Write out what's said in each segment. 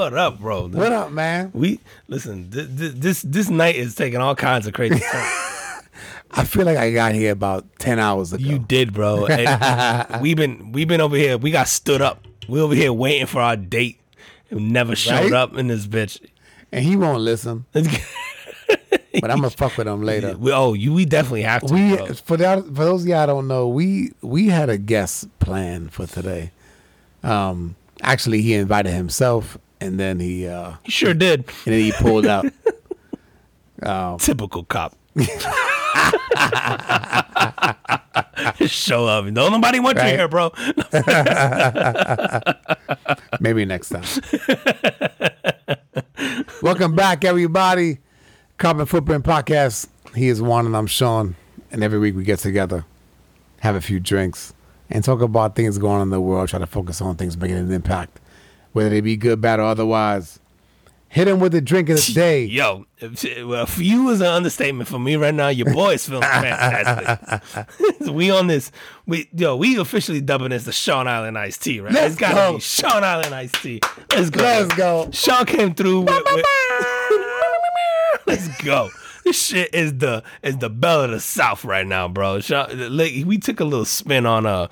what up, bro? What up, man? We listen. Th- th- this this night is taking all kinds of crazy. I feel like I got here about ten hours ago. You did, bro. We've been we've been over here. We got stood up. We over here waiting for our date. Who never showed Right? up in this bitch. and he won't listen. But I'm gonna fuck with him later. We- oh, you we definitely have to. We bro. for that for those of y'all don't know, we we had a guest plan for today. Um, actually, he invited himself, and then he uh, You sure did. and then he pulled out. Typical cop. Show up. Don't nobody want Right. you here, bro. Maybe next time. Welcome back, everybody. Carbon Footprint Podcast. He is Juan and I'm Sean. And every week we get together, have a few drinks, and talk about things going on in the world, try to focus on things making an impact, whether they be good, bad, or otherwise. Hit him with a drink of the day. Yo, well, for you is an understatement. For me right now, your boy is feeling fantastic. we on this. We yo, we officially dubbing this the Sean Island Iced Tea, right? Let's it's gotta go. be Sean Island Iced Tea. Let's go. Let's go. Sean came through. With, with- Let's go. This shit is the is the belle of the South right now, bro. Sean, like, we took a little spin on a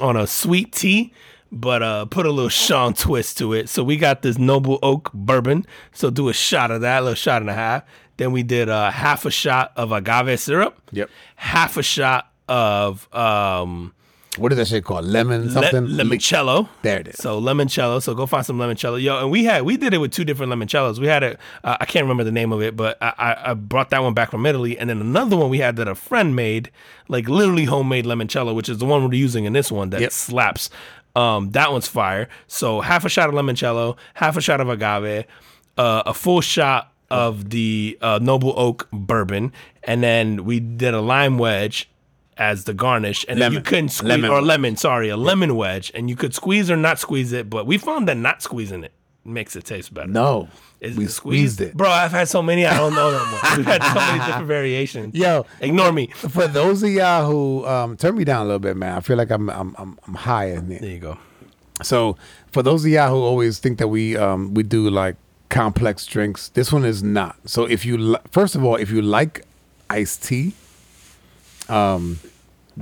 on a sweet tea, but uh put a little Sean twist to it. So we got this Noble Oak bourbon. So do a shot of that, a little shot and a half. Then we did uh, half a shot of agave syrup. Yep. Half a shot of um What is that shit called? Lemon le- something? limoncello. There it is. So limoncello. So go find some limoncello. Yo, and we had we did it with two different limoncellos. We had it. Uh, I can't remember the name of it, but I, I I brought that one back from Italy, and then another one we had that a friend made, like literally homemade limoncello, which is the one we're using in this one that Yep. slaps. Um, that one's fire. So half a shot of limoncello, half a shot of agave, uh, a full shot of the uh, Noble Oak bourbon, and then we did a lime wedge as the garnish, and then you Lemon. couldn't squeeze Lemon or lemon, sorry, a lemon wedge, and you could squeeze or not squeeze it, but we found that not squeezing it makes it taste better. No. Is we squeezed it. bro. I've had so many, I don't know no more. We've had so many different variations. Yo, Ignore me. for those of y'all who um, turn me down a little bit, man, I feel like I'm I'm I'm, I'm high in there. There you go. So for those of y'all who always think that we um we do like complex drinks, this one is not. So if you li- first of all, if you like iced tea, um,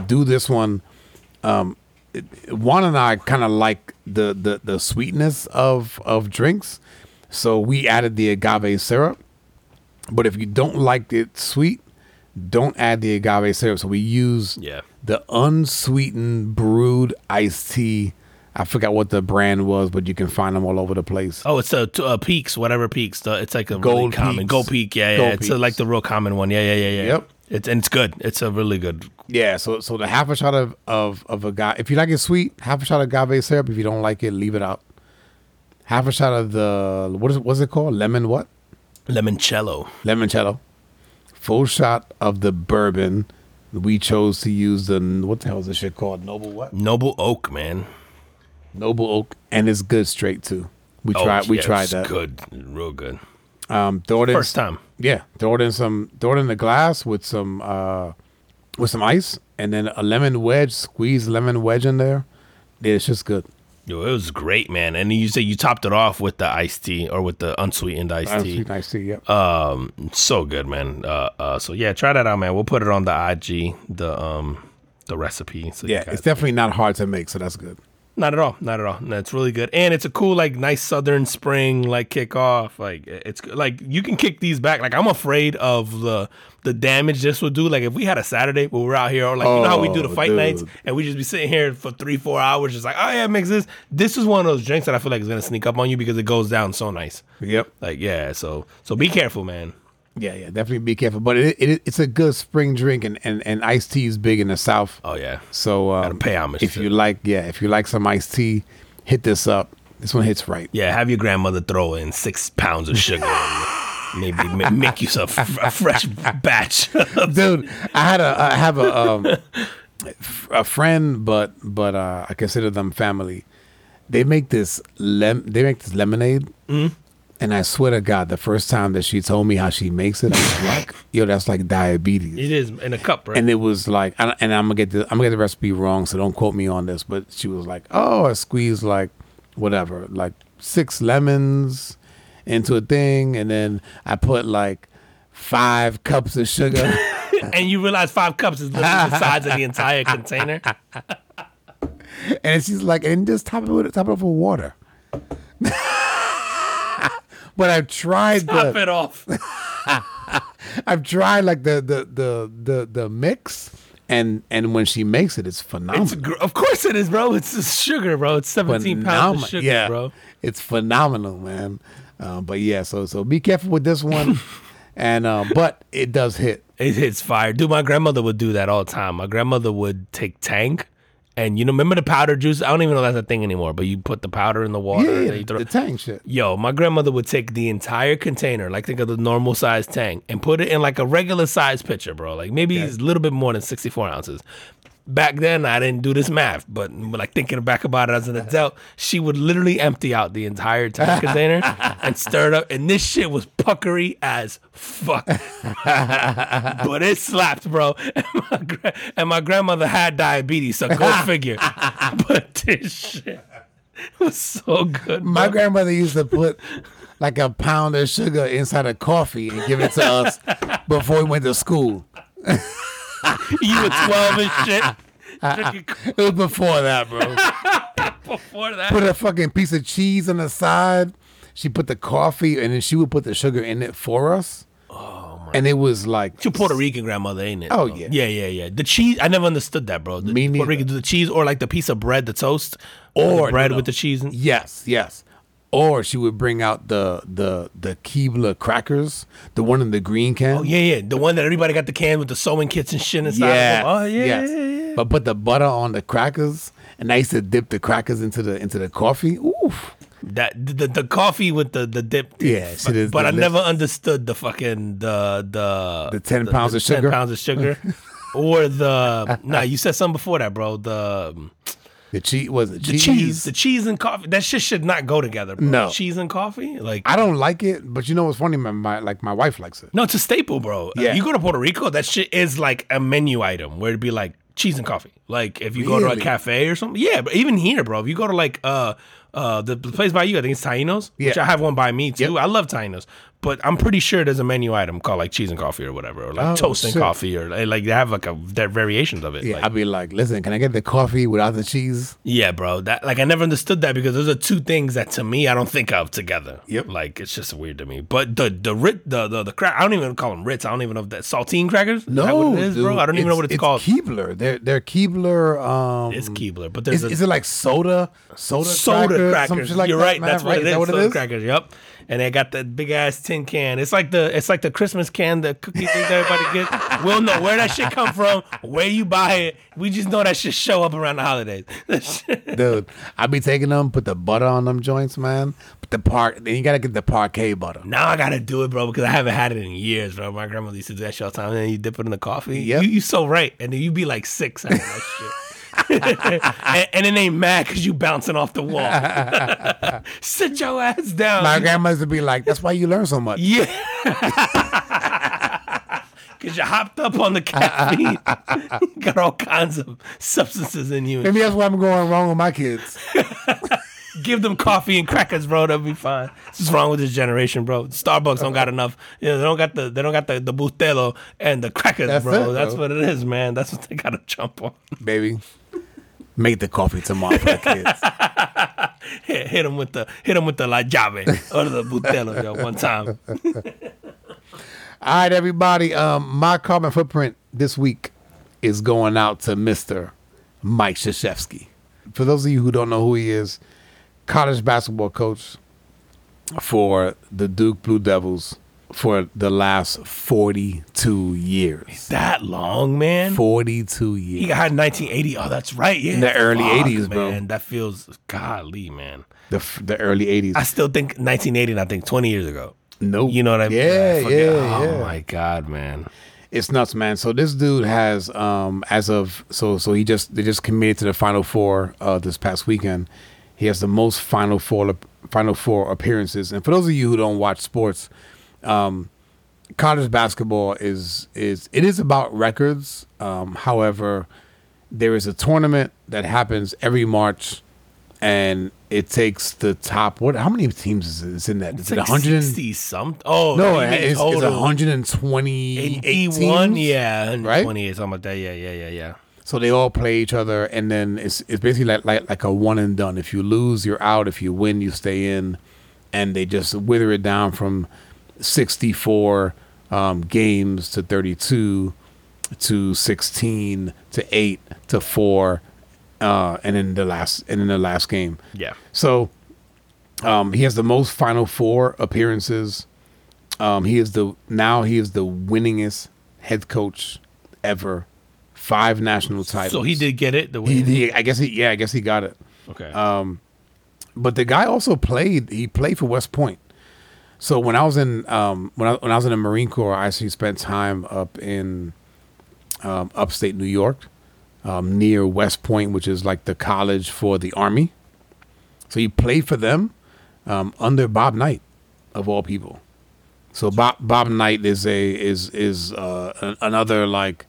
do this one. Um, Juan and I kind of like the the the sweetness of of drinks, so we added the agave syrup. But if you don't like it sweet, don't add the agave syrup. So we use Yeah. the unsweetened brewed iced tea. I forgot what the brand was, but you can find them all over the place. Oh, it's a, uh peaks, whatever peaks. The, it's like a really Gold common Peaks. gold peak. Yeah, yeah. Gold it's a, like the real common one. Yeah, yeah, yeah, yeah. Yep. It's and it's good. It's a really good. Yeah, so so the half a shot of of of agave. If you like it sweet, half a shot of agave syrup. If you don't like it, leave it out. Half a shot of the what is it, what's it called? Lemon what? limoncello. limoncello. Full shot of the bourbon. We chose to use the what the hell is this shit called? Noble what? Noble Oak, man. Noble Oak, and it's good straight too. We Oh, tried. We yeah, tried it's that. Good, real good. Um, throw it in. First time. Yeah, throw it in some. Throw it in the glass with some uh, with some ice, and then a lemon wedge. Squeeze lemon wedge in there. Yeah, it's just good. Yo, it was great, man. And you say you topped it off with the iced tea or with the unsweetened iced tea. Sweet iced tea. Yeah. Um, so good, man. Uh, uh, so yeah, try that out, man. We'll put it on the IG, the um, the recipe. So yeah, it's definitely not hard to make, so that's good. Not at all, not at all. No, it's really good, and it's a cool, like, nice southern spring, like kick off. Like, it's like you can kick these back. Like, I'm afraid of the the damage this will do. Like, if we had a Saturday where we're out here, or like you know how we do the Oh, fight dude. nights, and we just be sitting here for three, four hours, just like, oh yeah, mix this. This is one of those drinks that I feel like is gonna sneak up on you because it goes down so nice. Yep. Like, yeah, so so be careful, man. Yeah, yeah, definitely be careful. But it, it it's a good spring drink, and, and, and iced tea is big in the South. Oh yeah. So um, pay homage if to you like, yeah, if you like some iced tea, hit this up. This one hits right. Yeah, have your grandmother throw in six pounds of sugar. and Maybe make you some f- a fresh batch. dude. I had a I have a um, a friend, but but uh, I consider them family. They make this lem they make this lemonade, Mm-hmm. And I swear to God, the first time that she told me how she makes it, I was like, "Yo, that's like diabetes." it is in a cup, right? And it was like, and I'm gonna get the I'm gonna get the recipe wrong, so don't quote me on this. But she was like, "Oh, I squeezed like whatever, like six lemons into a thing, and then I put like five cups of sugar. and you realize five cups is literally the size of the entire container. and she's like, and just top it with top it off with water. But I've tried Top the, it off. I've tried like the the the the the mix, and and when she makes it, it's phenomenal. It's gr- of course it is, bro. It's just sugar, bro. It's 17 pounds of sugar, yeah, bro. It's phenomenal, man. Um, but yeah, so so be careful with this one, and um, but it does hit. It hits fire. Dude, my grandmother would do that all the time. My grandmother would take Tang and you know, remember the powder juice? I don't even know that's a thing anymore, but you put the powder in the water. Yeah, and you throw- the Tang shit. Yo, my grandmother would take the entire container, like think of the normal size Tang, and put it in like a regular size pitcher, bro. Like maybe it's a little bit more than 64 ounces. Back then, I didn't do this math, but like thinking back about it as an adult, she would literally empty out the entire Tang container and stir it up. And this shit was puckery as fuck. but it slapped, bro. And my, gra- and my grandmother had diabetes, so go figure. but this shit was so good. My grandmother used to put like a pound of sugar inside of coffee and give it to us before we went to school. you were 12 and shit. It was before that, bro. before that. put a fucking piece of cheese on the side. She put the coffee and then she would put the sugar in it for us. Oh my! And it was like Your Puerto Rican grandmother, ain't it? Oh, bro? yeah. yeah, yeah, yeah. The cheese, I never understood that, bro. The Me Puerto. Rican, the cheese or like the piece of bread, the toast, Or- the bread no, no. with the cheese. In. Yes, yes. Or she would bring out the the the Keebler crackers, the one in the green can. Oh yeah, yeah. The one that everybody got the can with the sewing kits and shit inside. Them. Oh yeah, yes. yeah, yeah. But put the butter on the crackers, and I used to dip the crackers into the into the coffee. Oof. That the, the coffee with the the dip. Yeah, is But I never understood the fucking the the The 10 pounds of sugar. 10 sugar? pounds of sugar, or the nah. You said something before that, bro. The um, The cheese was it the cheese. cheese, the cheese and coffee. That shit should not go together, bro. No. cheese and coffee, like I don't like it, but you know what's funny? My, my like my wife likes it. No, it's a staple, bro. Uh, Yeah. you go to Puerto Rico, that shit is like a menu item where it'd be like cheese and coffee. Like if you go to a cafe or something. Yeah, but even here, bro, if you go to like uh uh the, the place by you, I think it's Tainos, which Yeah. I have one by me too. Yep. I love Tainos. But I'm pretty sure there's a menu item called like cheese and coffee or whatever, or like Oh, toast and shit. coffee, or like, like they have like a their variations of it. Yeah, Like, I'd be like, listen, can I get the coffee without the cheese? yeah, bro. That like I never understood that because those are two things that to me I don't think of together. Yep. Like it's just weird to me. But the the rit the the, the crack I don't even call them Ritz. I don't even know if that saltine crackers. Is that what it is, bro. I don't even know what it's, called. Keebler. They're they're Keebler. Um, it's Keebler, but there's is, a is it like soda? Soda, soda crackers? Crackers. like You're that, right. man, That's what right? it Is is. that what it soda is? crackers. Yep. And they got that big ass tin can. It's like the it's like the Christmas can, the cookie thing that everybody gets. We'll know where that shit come from, where you buy it. We just know that shit show up around the holidays. Dude, I be taking them, put the butter on them joints, man. Put the park. Then you gotta get the Parkay butter. Now I gotta do it, bro, because I haven't had it in years, bro. My grandmother used to do that shit all the time. And then you dip it in the coffee. Yep. You, you so right. And then you be like six that shit. And, and it ain't mad because you bouncing off the wall. Sit your ass down. My grandma used to be like, "That's why you learn so much." yeah. Because you hopped up on the caffeine. got all kinds of substances in you. Maybe that's why I'm going wrong with my kids. Give them coffee and crackers, bro. That'll be fine. What's wrong with this generation, bro? Starbucks don't got enough. You know, they don't got the they don't got the the bustelo and the crackers, That's bro. it, That's what it is, man. That's what they gotta jump on. Baby, make the coffee tomorrow for the kids. hit, hit them with the hit them with the la llave or the bustelo, yo, one time. All right, everybody. Um, my carbon footprint this week is going out to Mister Mike Krzyzewski. For those of you who don't know who he is, college basketball coach for the Duke Blue Devils for the last forty-two years. That long, man. Forty-two years. He got hired in 1980. Oh, that's right. Yeah, In the early Fuck, 80s, bro. Man, that feels godly, man. The the early eighties. I still think 1980. and I think 20 years ago. Nope. You know what I mean? Yeah, I yeah, Oh yeah. my god, man. It's nuts, man. So this dude has, um, as of so so he just they just committed to the Final Four uh, this past weekend. He has the most Final Four Final Four appearances. And for those of you who don't watch sports, um, college basketball is is it is about records. Um, however, there is a tournament that happens every March and it takes the top. What? How many teams is, is in that? Is It's it like 100? 60 something. Oh, no, it's, it's total. 128 81, teams. yeah, right? 128, something like that. Yeah, yeah, yeah, yeah. So they all play each other, and then it's it's basically like like like a one and done. If you lose, you're out. If you win, you stay in, and they just wither it down from 64 um, games to 32 to 16 to eight to four, uh, and in the last and then the last game. Yeah. So um, he has the most Final Four appearances. Um, he is the now he is the winningest head coach ever. Five national titles. So he did get it. The He, way. he, I guess he. Yeah, I guess he got it. okay. But the guy also played. He played for West Point. So when I was in um, when I when I was in the Marine Corps, I actually spent time up in um, upstate New York, um, near West Point, which is like the college for the Army. So he played for them um, under Bob Knight, of all people. So Bob Bob Knight is a is is uh, another like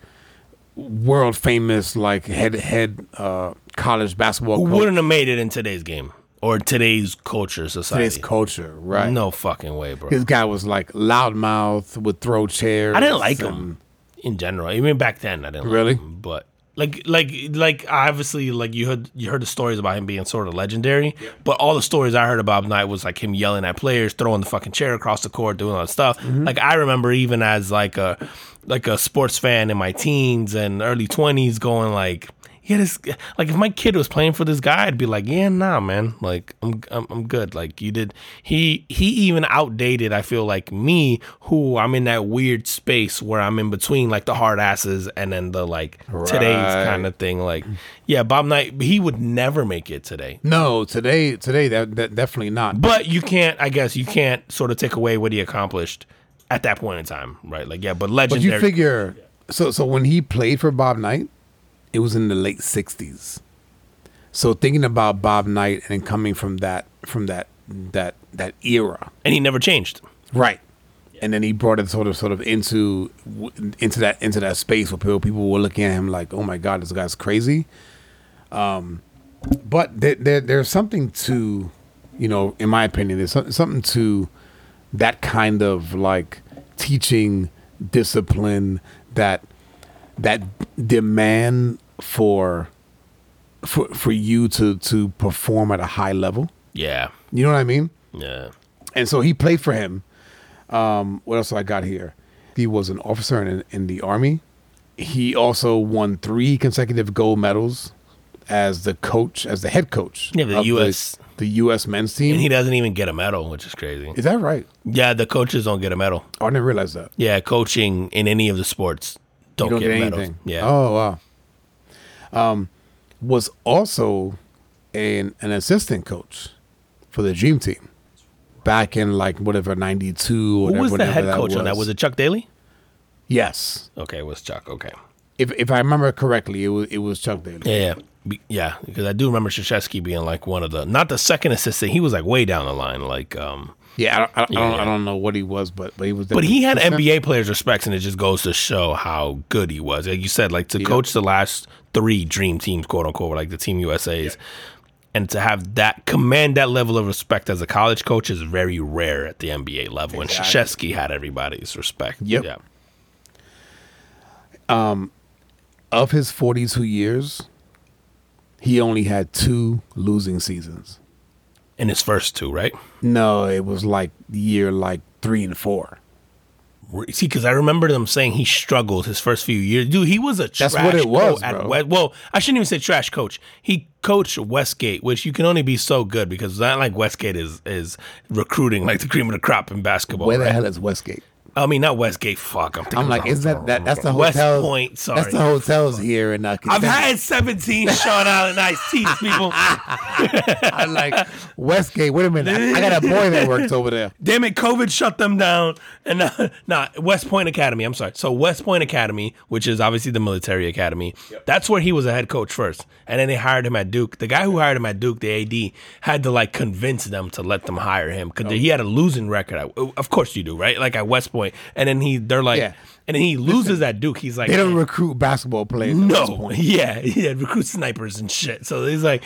world famous like head head uh, college basketball Who coach. wouldn't have made it in today's game or today's culture society? Today's culture, right? No fucking way, bro. This guy was like loudmouth, would throw chairs. I didn't like and- him in general. Even back then, I didn't Really? like him. But like, like, like, obviously, like you heard, you heard the stories about him being sort of legendary. But all the stories I heard about Knight was like him yelling at players, throwing the fucking chair across the court, doing all that stuff. Mm-hmm. Like I remember, even as like a like a sports fan in my teens and early twenties, going like. Yeah, this like if my kid was playing for this guy, I'd be like, yeah, nah, man, like I'm I'm, I'm good. Like you did, he he even outdated. I feel like me, who I'm in that weird space where I'm in between like the hard asses and then the like today's kind of thing. Like, yeah, Bob Knight, he would never make it today. No, today, today, that, that definitely not. But you can't, I guess, you can't sort of take away what he accomplished at that point in time, right? Like, yeah, but legendary. But you figure, so so when he played for Bob Knight, it was in the late '60s. So thinking about Bob Knight and coming from that from that that that era, and he never changed. right? And then he brought it sort of sort of into into that into that space where people people were looking at him like, oh my god, this guy's crazy. Um, but there, there there's something to, you know, in my opinion, there's something to that kind of like teaching discipline that that demand for for for you to to perform at a high level. Yeah, You know what I mean? yeah. And so he played for him. Um, what else I got here? He was an officer in in the army. He also won three consecutive gold medals as the coach, as the head coach. Yeah, the of US the, U.S. men's team. And he doesn't even get a medal, which is crazy. Is that right? Yeah, the coaches don't get a medal. Oh, I didn't realize that. Yeah, coaching in any of the sports don't, you don't get, get, medals. anything. Yeah. Oh wow. Um, was also an an assistant coach for the Dream Team back in like whatever ninety two. Who was the head coach on that? Was it Chuck Daly? Yes. Okay, it was Chuck. Okay. If if I remember correctly, it was it was Chuck Daly. Yeah, yeah. Yeah, because I do remember Krzyzewski being like one of the not the second assistant. He was like way down the line, like um. Yeah, I, don't- I, don't- I Yeah, don't. I don't know what he was, but but he was. But he had definitely- NBA players' respects, and it just goes to show how good he was. Like you said, like to coach the last three dream teams, quote unquote, like the Team USA's, and to have that command that level of respect as a college coach is very rare at the NBA level. And Exactly. Krzyzewski had everybody's respect. Yep. Yeah. Um, of his forty two years, he only had two losing seasons. In his first two, right? No, it was like year like three and four. See, because I remember them saying he struggled his first few years. Dude, he was a trash That's what it was, bro. West, well, I shouldn't even say trash coach. He coached Westgate, which you can only be so good because it's not like Westgate is is recruiting like the cream of the crop in basketball. Where the right? hell is Westgate? I mean, not Westgate. Fuck, I'm thinking. I'm like, isn't that, that that's the West hotel? Point? Sorry, That's the hotels here in uh, I've had 17 Sean Allen iced teas, people. I'm like Westgate. Wait a minute, I, I got a boy that works over there. Damn it, COVID shut them down. And uh, nah, West Point Academy. I'm sorry. So West Point Academy, which is obviously the military academy, that's where he was a head coach first. And then they hired him at Duke. The guy who hired him at Duke, the AD, had to like convince them to let them hire him because he had a losing record. Of course you do, right? Like at West Point. And then he, they're like, Yeah. and then he loses at Duke. He's like, They don't recruit basketball players. no, point. yeah, yeah, recruit snipers and shit. So he's like,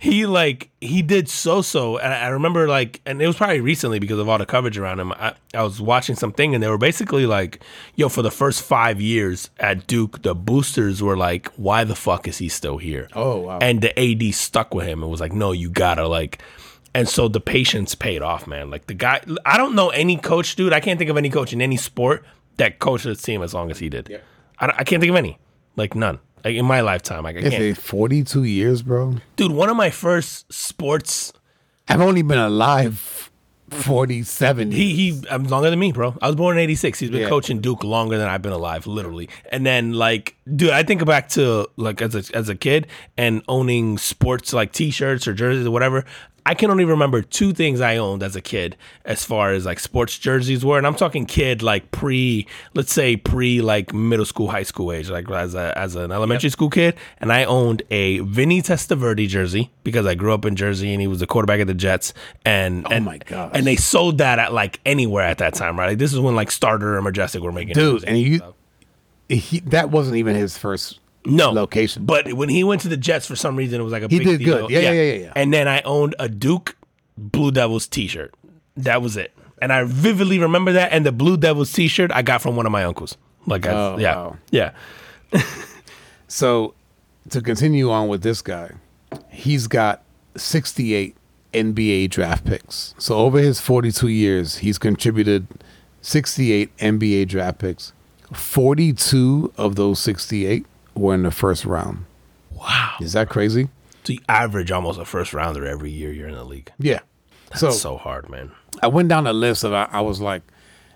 he like he did so so, and I I remember like, and it was probably recently because of all the coverage around him. I, I was watching something, and they were basically like, yo, for the first five years at Duke, the boosters were like, why the fuck is he still here? Oh, wow. And the AD stuck with him and was like, no, you gotta like. And so the patience paid off, man. Like the guy, I don't know any coach, dude. I can't think of any coach in any sport that coached his team as long as he did. I, I can't think of any, like none, like in my lifetime. Like I It's can't, a 42 years, bro. dude. One of my first sports, I've only been alive 47 years. he he, I'm longer than me, bro. I was born in '86. He's been Yeah. coaching Duke longer than I've been alive, literally. And then like, dude, I think back to like as a as a kid and owning sports like T-shirts or jerseys or whatever. I can only remember two things I owned as a kid, as far as like sports jerseys were, and I'm talking kid like pre, let's say pre like middle school, high school age, like as a as an elementary school kid, and I owned a Vinny Testaverde jersey because I grew up in Jersey and he was the quarterback of the Jets, and oh and my God. and they sold that at like anywhere at that time, right? Like this is when like Starter and Majestic were making Dude, and you, he, that wasn't even his first no location. But when he went to the Jets for some reason, it was like a He big did deal. good. Yeah, yeah, yeah, yeah. And then I owned a Duke Blue Devils T-shirt. That was it. And I vividly remember that. And the Blue Devils T-shirt I got from one of my uncles. Like, I, Oh, yeah, wow. yeah. So, to continue on with this guy, he's got 68 NBA draft picks. So, over his 42 years, he's contributed 68 NBA draft picks. 42 of those 68 were in the first round. Wow. Is that crazy? So you average almost a first rounder every year you're in the league. Yeah. So, so hard, man. I went down a list of I, I was like,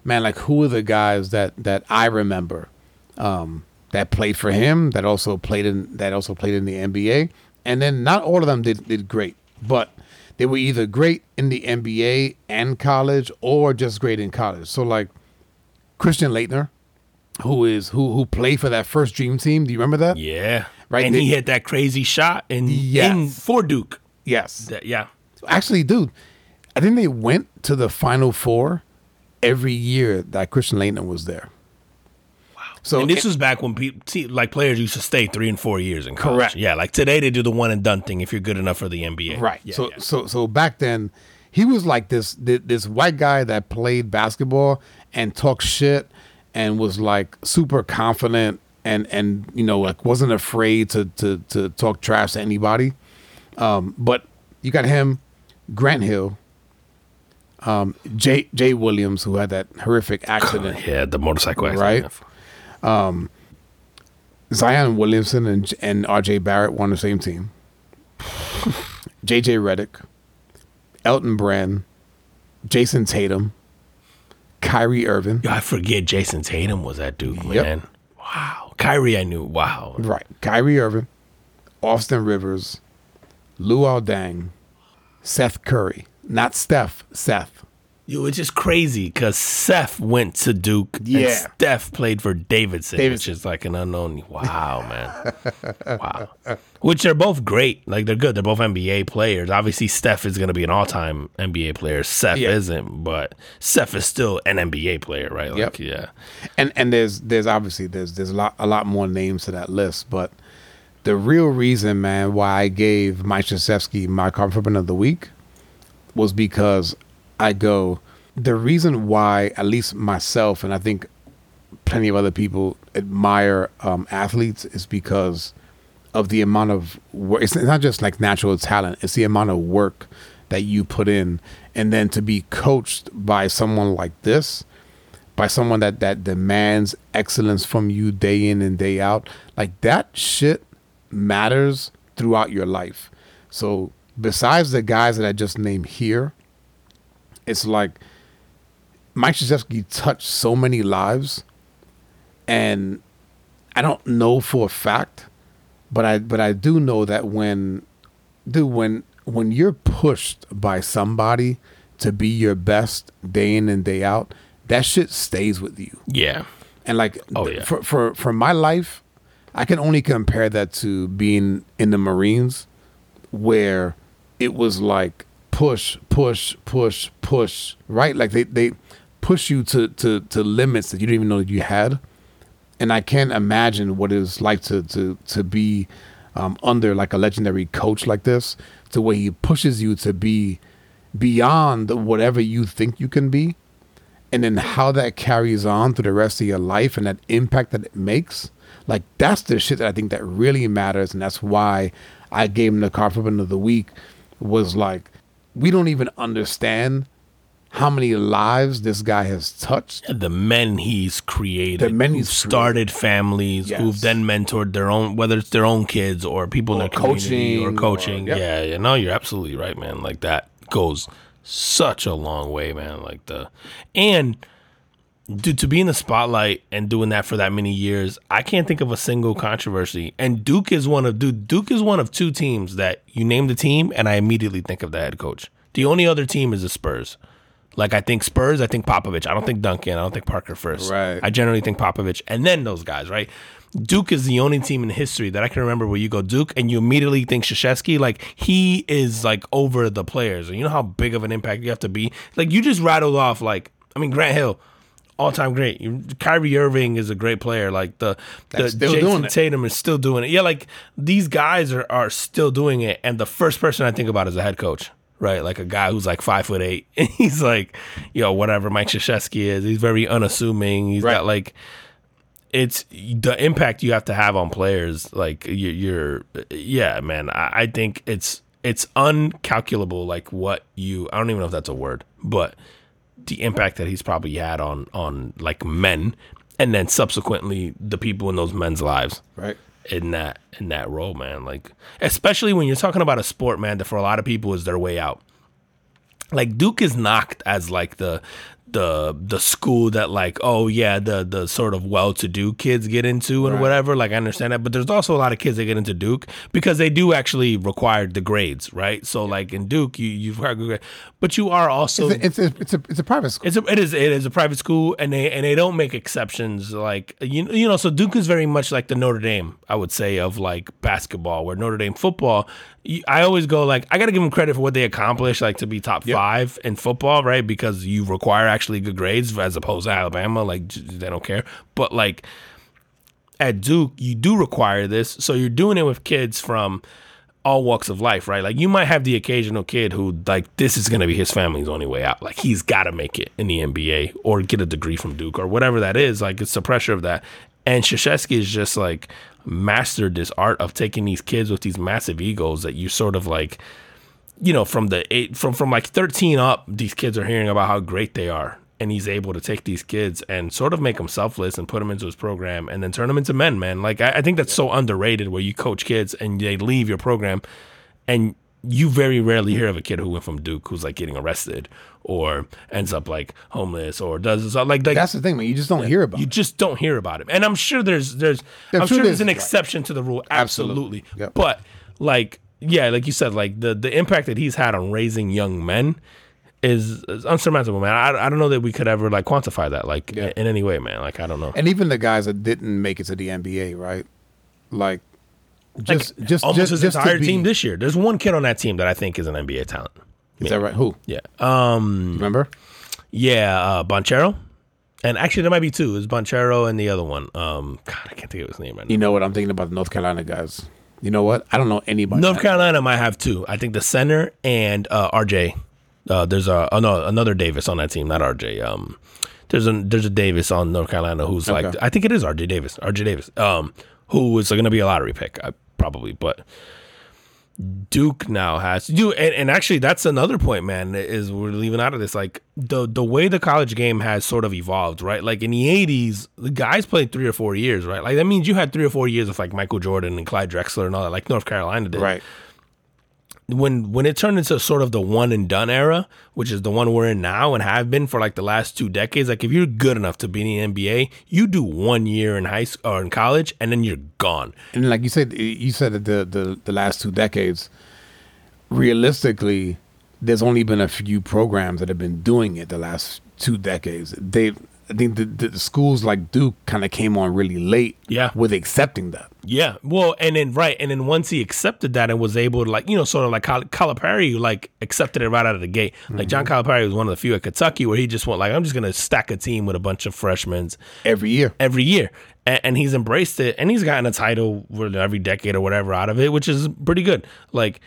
man, like who are the guys that that I remember um, that played for him, that also played in that also played in the NBA, and then not all of them did did great, but they were either great in the NBA and college, or just great in college. So like Christian Laettner, who is who who played for that first Dream Team. Do you remember that? Yeah. Right, And they- he hit that crazy shot in, Yes. in for Duke. Yes. That- yeah. Actually, dude, I think they went to the Final Four every year that Christian Laettner was there. Wow. So and this was back when people, like players used to stay three and four years in college. Correct. Yeah, like today they do the one and done thing if you're good enough for the NBA. right. Yeah, so yeah. so so back then, he was like this this white guy that played basketball and talked shit and was like super confident and and you know like wasn't afraid to to to talk trash to anybody. Um, but you got him, Grant Hill. Um, Jay Jay Williams, who had that horrific accident. yeah, the motorcycle accident. Right. accident. Zion Williamson and and RJ Barrett were on the same team. JJ Redick, Elton Brand, Jayson Tatum, Kyrie Irving. Yo, I forget Jayson Tatum was at Duke, Yep. man. Wow. Kyrie, I knew. Wow. Right. Kyrie Irving, Austin Rivers, Luol Deng, Seth Curry. Not Steph, Seth. Yo, it's just crazy because Seth went to Duke. Yeah. And Steph played for Davidson, which Davidson. is like an unknown. Wow, man. wow. Which are both great. Like they're good. They're both NBA players. Obviously, Steph is going to be an all-time NBA player. Seth Yeah. isn't, but Seth is still an NBA player, right? Like, Yep. yeah. and and there's there's obviously there's there's a lot a lot more names to that list, but the real reason, man, why I gave Mike Krzyzewski my compliment of the week was because I go the reason why at least myself and I think plenty of other people admire um, athletes is because of the amount of work. It's not just like natural talent; it's the amount of work that you put in, and then to be coached by someone like this by someone that that demands excellence from you day in and day out like that shit matters throughout your life. So besides the guys that i just named here it's like mike Krzyzewski touched so many lives and i don't know for a fact but i but i do know that when dude when when you're pushed by somebody to be your best day in and day out that shit stays with you Yeah. and like Oh, th- yeah. for for for my life i can only compare that to being in the marines where it was like push push push push right like they they push you to to to limits that you didn't even know that you had and I can't imagine what it's like to to to be um, under like a legendary coach like this, to where he pushes you to be beyond whatever you think you can be, and then how that carries on through the rest of your life and that impact that it makes. Like that's the shit that I think that really matters, and that's why I gave him the compliment of the week. Was like we don't even understand how many lives this guy has touched. the men he's created, The men who've he's started families, Yes. who've then mentored their own, whether it's their own kids or people in Or their community or coaching or- yep. Yeah, yeah, no, you're absolutely right, man. Like that goes such a long way, man. Like the and dude, to be in the spotlight and doing that for that many years, I can't think of a single controversy. And Duke is one of dude. Duke is one of two teams that you name the team, and I immediately think of the head coach. The only other team is the Spurs. Like I think Spurs, I think Popovich. I don't think Duncan. I don't think Parker first. Right. I generally think Popovich, and then those guys. Right. Duke is the only team in history that I can remember where you go Duke and you immediately think Krzyzewski. Like he is like over the players. And you know how big of an impact you have to be. Like you just rattled off. Like I mean Grant Hill, all time great. Kyrie Irving is a great player. Like the the still Jason doing. Tatum is still doing it. Yeah, like these guys are are still doing it. And the first person I think about is a head coach. Right, like a guy who's like five foot eight. And he's like, yo, whatever Mike Krzyzewski is. He's very unassuming. He's Right. got like it's the impact you have to have on players. Like you, you're, yeah, man. I, I think it's it's uncalculable. Like what you, I don't even know if that's a word, but the impact that he's probably had on on like men, and then subsequently the people in those men's lives Right. in that in that role, man. Like especially when you're talking about a sport, man, that for a lot of people is their way out. Like Duke is knocked as like the the the school that like oh yeah the the sort of well-to-do kids get into and Right. whatever like I understand that but there's also a lot of kids that get into Duke because they do actually require the grades right so like in Duke you you require good grades but you are also It's a, it's a it's a it's a private school. it's a, it is it is a private school and they and they don't make exceptions like you you know so Duke is very much like the Notre Dame I would say of like basketball where Notre Dame football I always go like I got to give them credit for what they accomplished like to be top 5 in football right because you require actually good grades as opposed to Alabama like they don't care but like at Duke, you do require this. So you're doing it with kids from all walks of life, right? Like you might have the occasional kid who like this is going to be his family's only way out. Like he's got to make it in the NBA or get a degree from Duke or whatever that is. Like it's the pressure of that. And Krzyzewski is just like mastered this art of taking these kids with these massive egos that you sort of like you know, from the eight, from from like thirteen up, these kids are hearing about how great they are, and he's able to take these kids and sort of make them selfless and put them into his program, and then turn them into men. Man, like I, I think that's so underrated. Where you coach kids and they leave your program, and you very rarely hear of a kid who went from Duke who's like getting arrested or ends up like homeless or does like like That's the thing, man. You just don't hear about. you it. just don't hear about him. And I'm sure there's there's The I'm truth sure there's an right. exception to the rule. Absolutely. Absolutely. Yep. But like yeah, like you said, like the the impact that he's had on raising young men is, is unsurmountable, man. I, I don't know that we could ever like quantify that like Yeah. in any way, man. Like I don't know. And even the guys that didn't make it to the NBA, right? Like, just just Almost just his just entire be, team this year. There's one kid on that team that I think is an NBA talent. Is that right? Who? Yeah. Um Remember? yeah, uh Banchero. And actually there might be two. It's Banchero and the other one. Um God, I can't think of his name right now. You know what I'm thinking about the North Carolina guys. You know what? I don't know anybody. North Carolina might have two. I think the center and uh, RJ. Uh, there's a oh no, another Davis on that team, not RJ. Um, there's a there's a Davis on North Carolina who's like I think it is RJ Davis, RJ Davis. Um, who is going to be a lottery pick uh, probably, but Duke now has you and, and actually that's another point, man. Is we're leaving out of this like the the way the college game has sort of evolved, right? Like in the '80s, the guys played three or four years, right? Like that means you had three or four years of like Michael Jordan and Clyde Drexler and all that, like North Carolina did Right. When when it turned into sort of the one and done era, which is the one we're in now and have been for like the last two decades, like if you're good enough to be in the NBA, you do one year in high school or in college, and then you're gone. And like you said, you said that the the the last two decades, realistically, there's only been a few programs that have been doing it the last two decades. They I think the, the schools like Duke kind of came on really late. Yeah. with accepting that. Yeah, well, and then right, and then once he accepted that and was able to like you know sort of like Cal- Calipari like accepted it right out of the gate. Like John mm-hmm. Calipari was one of the few at Kentucky where he just went like I'm just gonna stack a team with a bunch of freshmen Every year, every year, and, and he's embraced it, and he's gotten a title every decade or whatever out of it, which is pretty good. Like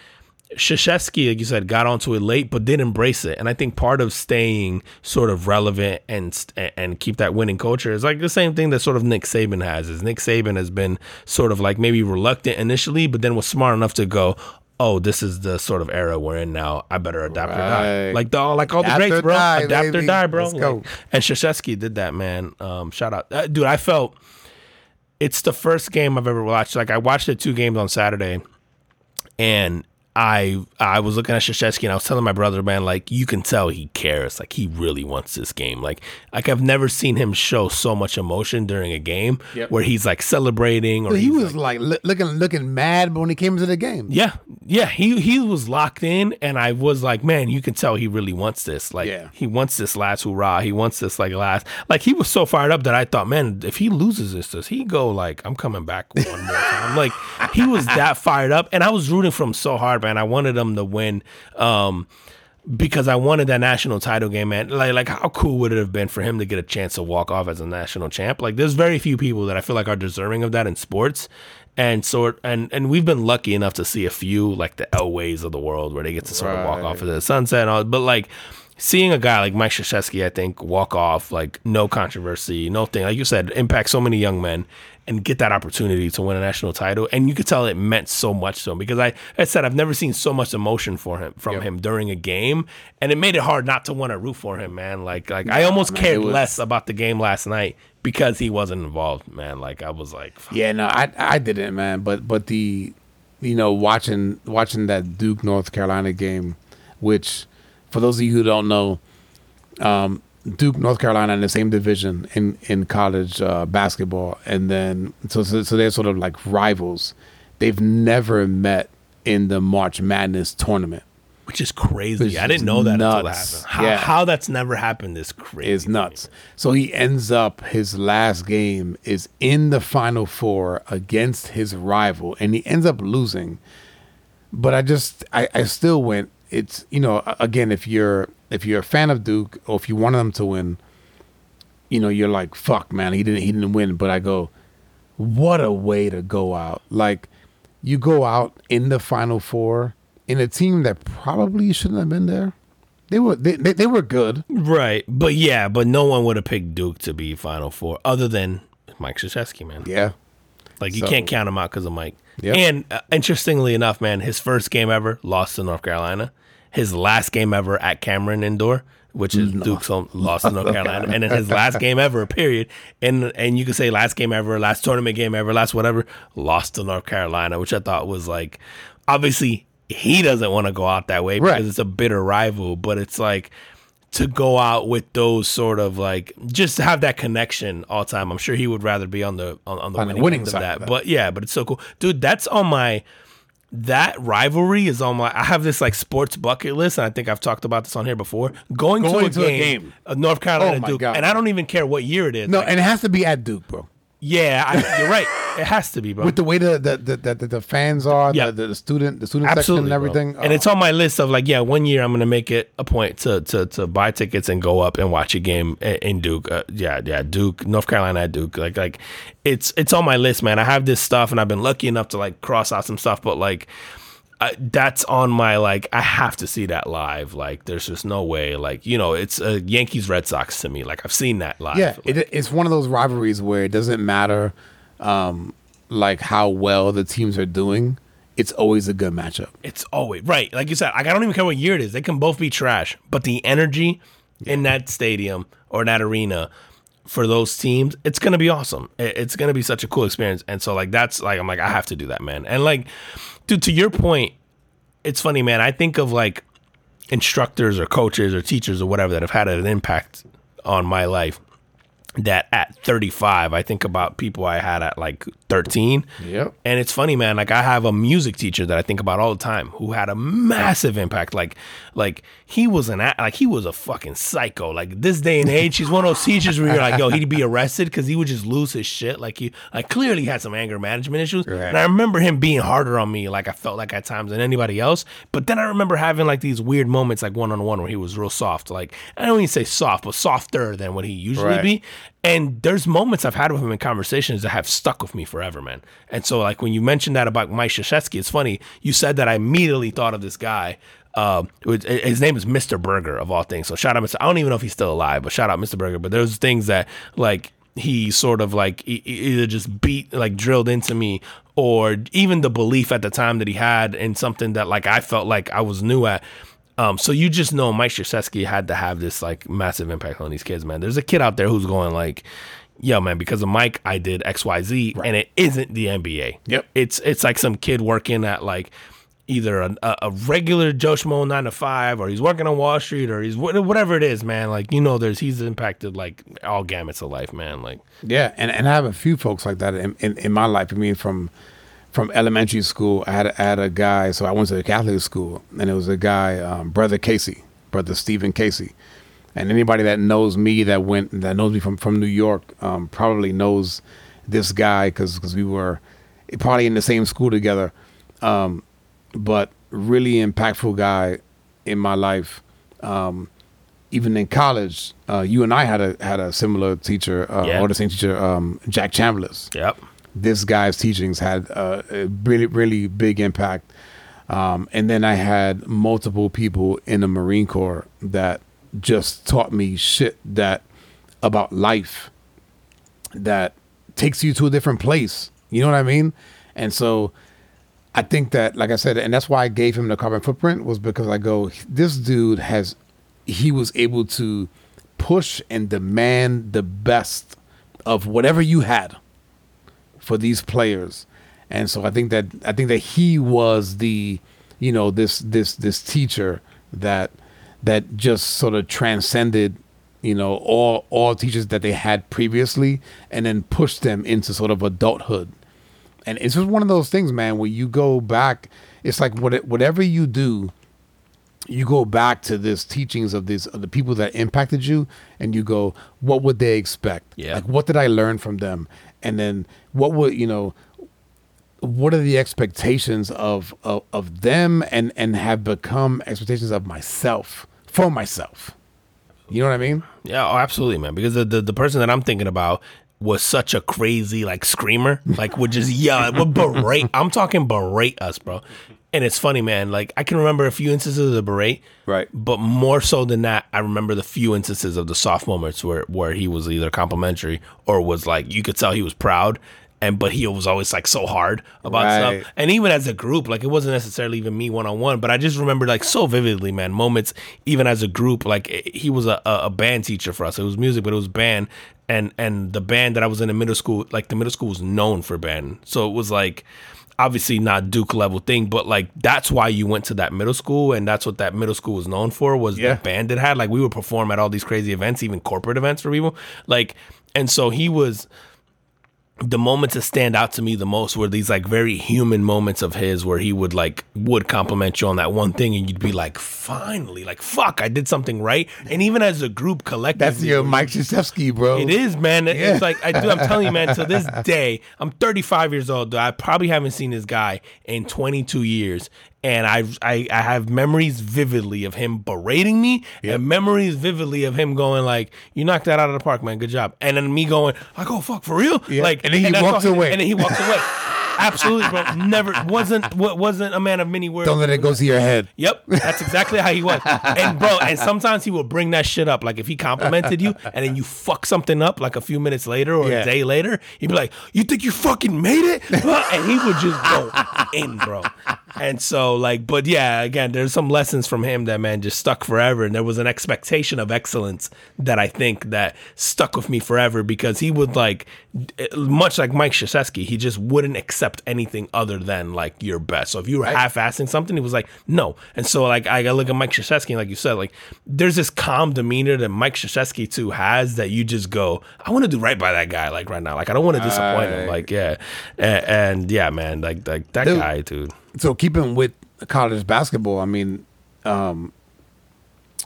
Krzyzewski, like you said, got onto it late, but did embrace it, and I think part of staying sort of relevant and and keep that winning culture is like the same thing that sort of Nick Saban has. Is Nick Saban has been sort of like maybe reluctant initially, but then was smart enough to go. Oh, this is the sort of era we're in now. I better adapt or die. Like the like all the greats, bro. die, adapt or die, bro. Let's go. Like, and Krzyzewski did that, man. Um, shout out, uh, dude. I felt it's the first game I've ever watched. Like I watched the two games on Saturday, and I I was looking at Krzyzewski and I was telling my brother, man, like you can tell he cares. Like he really wants this game. Like like I've never seen him show so much emotion during a game Yep. where he's like celebrating or he was like, li- looking looking mad when he came into the game. yeah, yeah. He he was locked in, and I was like, man, you can tell he really wants this. Like, Yeah. he wants this last hurrah. He wants this like last. Like he was so fired up that I thought, man, if he loses this, does he go like, I'm coming back one more time? Like he was that fired up, and I was rooting for him so hard, man. I wanted him to win. Um, because I wanted that national title game, man. Like, like how cool would it have been for him to get a chance to walk off as a national champ? Like, there's very few people that I feel like are deserving of that in sports, and sort and and we've been lucky enough to see a few like the Elways of the world where they get to sort of walk off into the sunset. And all, but like seeing a guy like Mike Krzyzewski, I think walk off like no controversy, no thing, like you said, impact so many young men and get that opportunity to win a national title. And you could tell it meant so much to him because I, I said I've never seen so much emotion for him from Yep. him during a game, and it made it hard not to want to root for him, man. Like like I almost man, cared was- less about the game last night because he wasn't involved, man. Like I was like, fuck. Yeah, no, I I didn't, man. But but the, you know, watching watching that Duke North Carolina game, which, for those of you who don't know, um, Duke North Carolina in the same division in in college uh, basketball, and then so, so so they're sort of like rivals. They've never met in the March Madness tournament. which is crazy. Which I didn't know that nuts. How, Yeah. how that's never happened is crazy. is nuts. So he ends up his last game is in the final four against his rival, and he ends up losing. But I just I, I still went. It's you know again if you're if you're a fan of Duke or if you want them to win, you know you're like fuck man he didn't he didn't win. But I go, what a way to go out! Like you go out in the final four in a team that probably shouldn't have been there. They were they, they, they were good. Right. But yeah, but no one would have picked Duke to be Final Four other than Mike Krzyzewski, man. Yeah. Like you So- can't count him out because of Mike. Yep. And uh, interestingly enough, man, his first game ever lost to North Carolina. His last game ever at Cameron Indoor, which is Duke's home, lost to North Carolina, and then his last game ever, period. And and you could say last game ever, last tournament game ever, last whatever, lost to North Carolina, which I thought was like, obviously he doesn't want to go out that way because Right. it's a bitter rival, but it's like to go out with those sort of like just to have that connection all time. I'm sure he would rather be on the on, on the On the winning, winning end of side that. of that. But yeah, but it's so cool, dude. That's on my that rivalry is on my. I have this like sports bucket list, and I think I've talked about this on here before. Going, Going to to a a game, game. of North Carolina Oh Duke, God. and I don't even care what year it is. No, Like, and it has to be at Duke, bro. Yeah, I, you're right. It has to be, bro. With the way the the the, the, the, fans are, Yeah. the, the student the student Absolutely, section and everything. And it's on my list of like, yeah, one year I'm gonna make it a point to to to buy tickets and go up and watch a game in Duke. Uh, yeah, yeah, Duke, North Carolina at Duke. Like like, it's it's on my list, man. I have this stuff, and I've been lucky enough to like cross out some stuff, but like. I, that's on my like. I have to see that live. Like, there's just no way. Like, you know, it's a Yankees Red Sox to me. Like, I've seen that live. yeah, it, it's one of those rivalries where it doesn't matter, um, like how well the teams are doing. It's always a good matchup. It's always right. Like you said, like, I don't even care what year it is. They can both be trash, but the energy in that stadium or that arena for those teams, it's gonna be awesome. It's gonna be such a cool experience. And so, like, that's like I'm like I have to do that, man. And like, dude, to your point, it's funny, man. I think of like instructors or coaches or teachers or whatever that have had an impact on my life. that at 35 i think about people i had at like 13 Yep. and it's funny man like i have a music teacher that i think about all the time who had a massive impact like like he was an a- like he was a fucking psycho like this day and age he's one of those teachers where you're like yo he'd be arrested because he would just lose his shit like he like clearly had some anger management issues Right. and i remember him being harder on me like i felt like at times than anybody else but then i remember having like these weird moments like one-on-one where he was real soft like i don't even say soft but softer than what he usually Right. be and there's moments I've had with him in conversations that have stuck with me forever, man. And so, like when you mentioned that about Mike Krzyzewski, it's funny. You said that I immediately thought of this guy. Um, his name is Mr. Burger of all things. So shout out, Mr. I don't even know if he's still alive, but shout out, Mr. Burger. But there's things that like he sort of like either just beat like drilled into me, or even the belief at the time that he had in something that like I felt like I was new at. Um, so you just know Mike Krzyzewski had to have this like massive impact on these kids, man. There's a kid out there who's going like, "Yo, man, because of Mike, I did X, Y, Z, and it isn't the NBA. Yep. it's it's like some kid working at like either a, a, regular Joe Schmo nine to five, or he's working on Wall Street, or he's whatever it is, man. Like you know, there's he's impacted like all gamuts of life, man. Like Yeah, and, and I have a few folks like that in, in, in my life. I mean, from from elementary school, I had, I had a guy. So I went to the Catholic school, and it was a guy, um, brother Casey, brother Stephen Casey. And anybody that knows me that went that knows me from from New York um, probably knows this guy because we were probably in the same school together. Um, but really impactful guy in my life. Um, even in college, uh, you and I had a had a similar teacher, uh, Yeah. or the same teacher, um, Jack Chambliss. yep, This guy's teachings had uh, a really really big impact. Um, and then I had multiple people in the Marine Corps that just taught me shit that about life that takes you to a different place. You know what I mean? And so I think that, like I said, and that's why I gave him the carbon footprint was because I go, this dude has, he was able to push and demand the best of whatever you had for these players. And so I think that I think that he was the, you know, this this this teacher that that just sort of transcended, you know, all all teachers that they had previously and then pushed them into sort of adulthood and it's just one of those things, man, where you go back. It's like what whatever you do, you go back to this teachings of these of the people that impacted you, and you go, what would they expect? Yeah. Like, what did I learn from them? And then what would you know? What are the expectations of of, of them, and and have become expectations of myself for myself? You know what I mean? Yeah, oh, absolutely, man. Because the, the the person that I'm thinking about was such a crazy like screamer, like would just yell, would berate. I'm talking berate us, bro. And it's funny, man. Like I can remember a few instances of the berate, Right. But more so than that, I remember the few instances of the soft moments where where he was either complimentary or was like you could tell he was proud. And but he was always like so hard about Right. stuff. And even as a group, like it wasn't necessarily even me one on one, but I just remember like so vividly, man, moments even as a group. Like it- he was a, a band teacher for us. It was music, but it was band, and and the band that I was in in middle school, like the middle school was known for band, so it was like obviously not Duke level thing, but like that's why you went to that middle school, and that's what that middle school was known for was Yeah. the band it had. Like we would perform at all these crazy events, even corporate events for people. Like, and so he was the moments that stand out to me the most were these like very human moments of his where he would like would compliment you on that one thing and you'd be like finally like fuck i did something right and even as a group collectively That's your Mike Krzyzewski, bro. it is, man. It- Yeah. It's like I do. I'm telling you, man. To this day, I'm 35 years old. Though I probably haven't seen this guy in 22 years, and I I, I have memories vividly of him berating me, and memories vividly of him going like, "You knocked that out of the park, man. Good job." And then me going, "I go oh, fuck for real." Yeah. Like, And then he that's walks away. And then he walks away. Absolutely, bro. Never wasn't wa- wasn't a man of many words. Don't let it go to your head. Yep, that's exactly how he was. And bro, and sometimes he will bring that shit up. Like if he complimented you and then you fuck something up like a few minutes later or Yeah. a day later, he'd be like, "You think you fucking made it?" And he would just go in, bro. And so like, but yeah, again, there's some lessons from him that man just stuck forever, and there was an expectation of excellence that I think that stuck with me forever because he would like, much like Mike Krzyzewski, he just wouldn't accept anything other than like your best. So if you were half-assing something, he was like, no. And so like I look at Mike Krzyzewski, like you said, like there's this calm demeanor that Mike Krzyzewski too has that you just go, I want to do right by that guy, like right now, like I don't want to disappoint him, like yeah, and, and yeah, man, like like that Dude. guy, dude. So keeping with college basketball, I mean, um,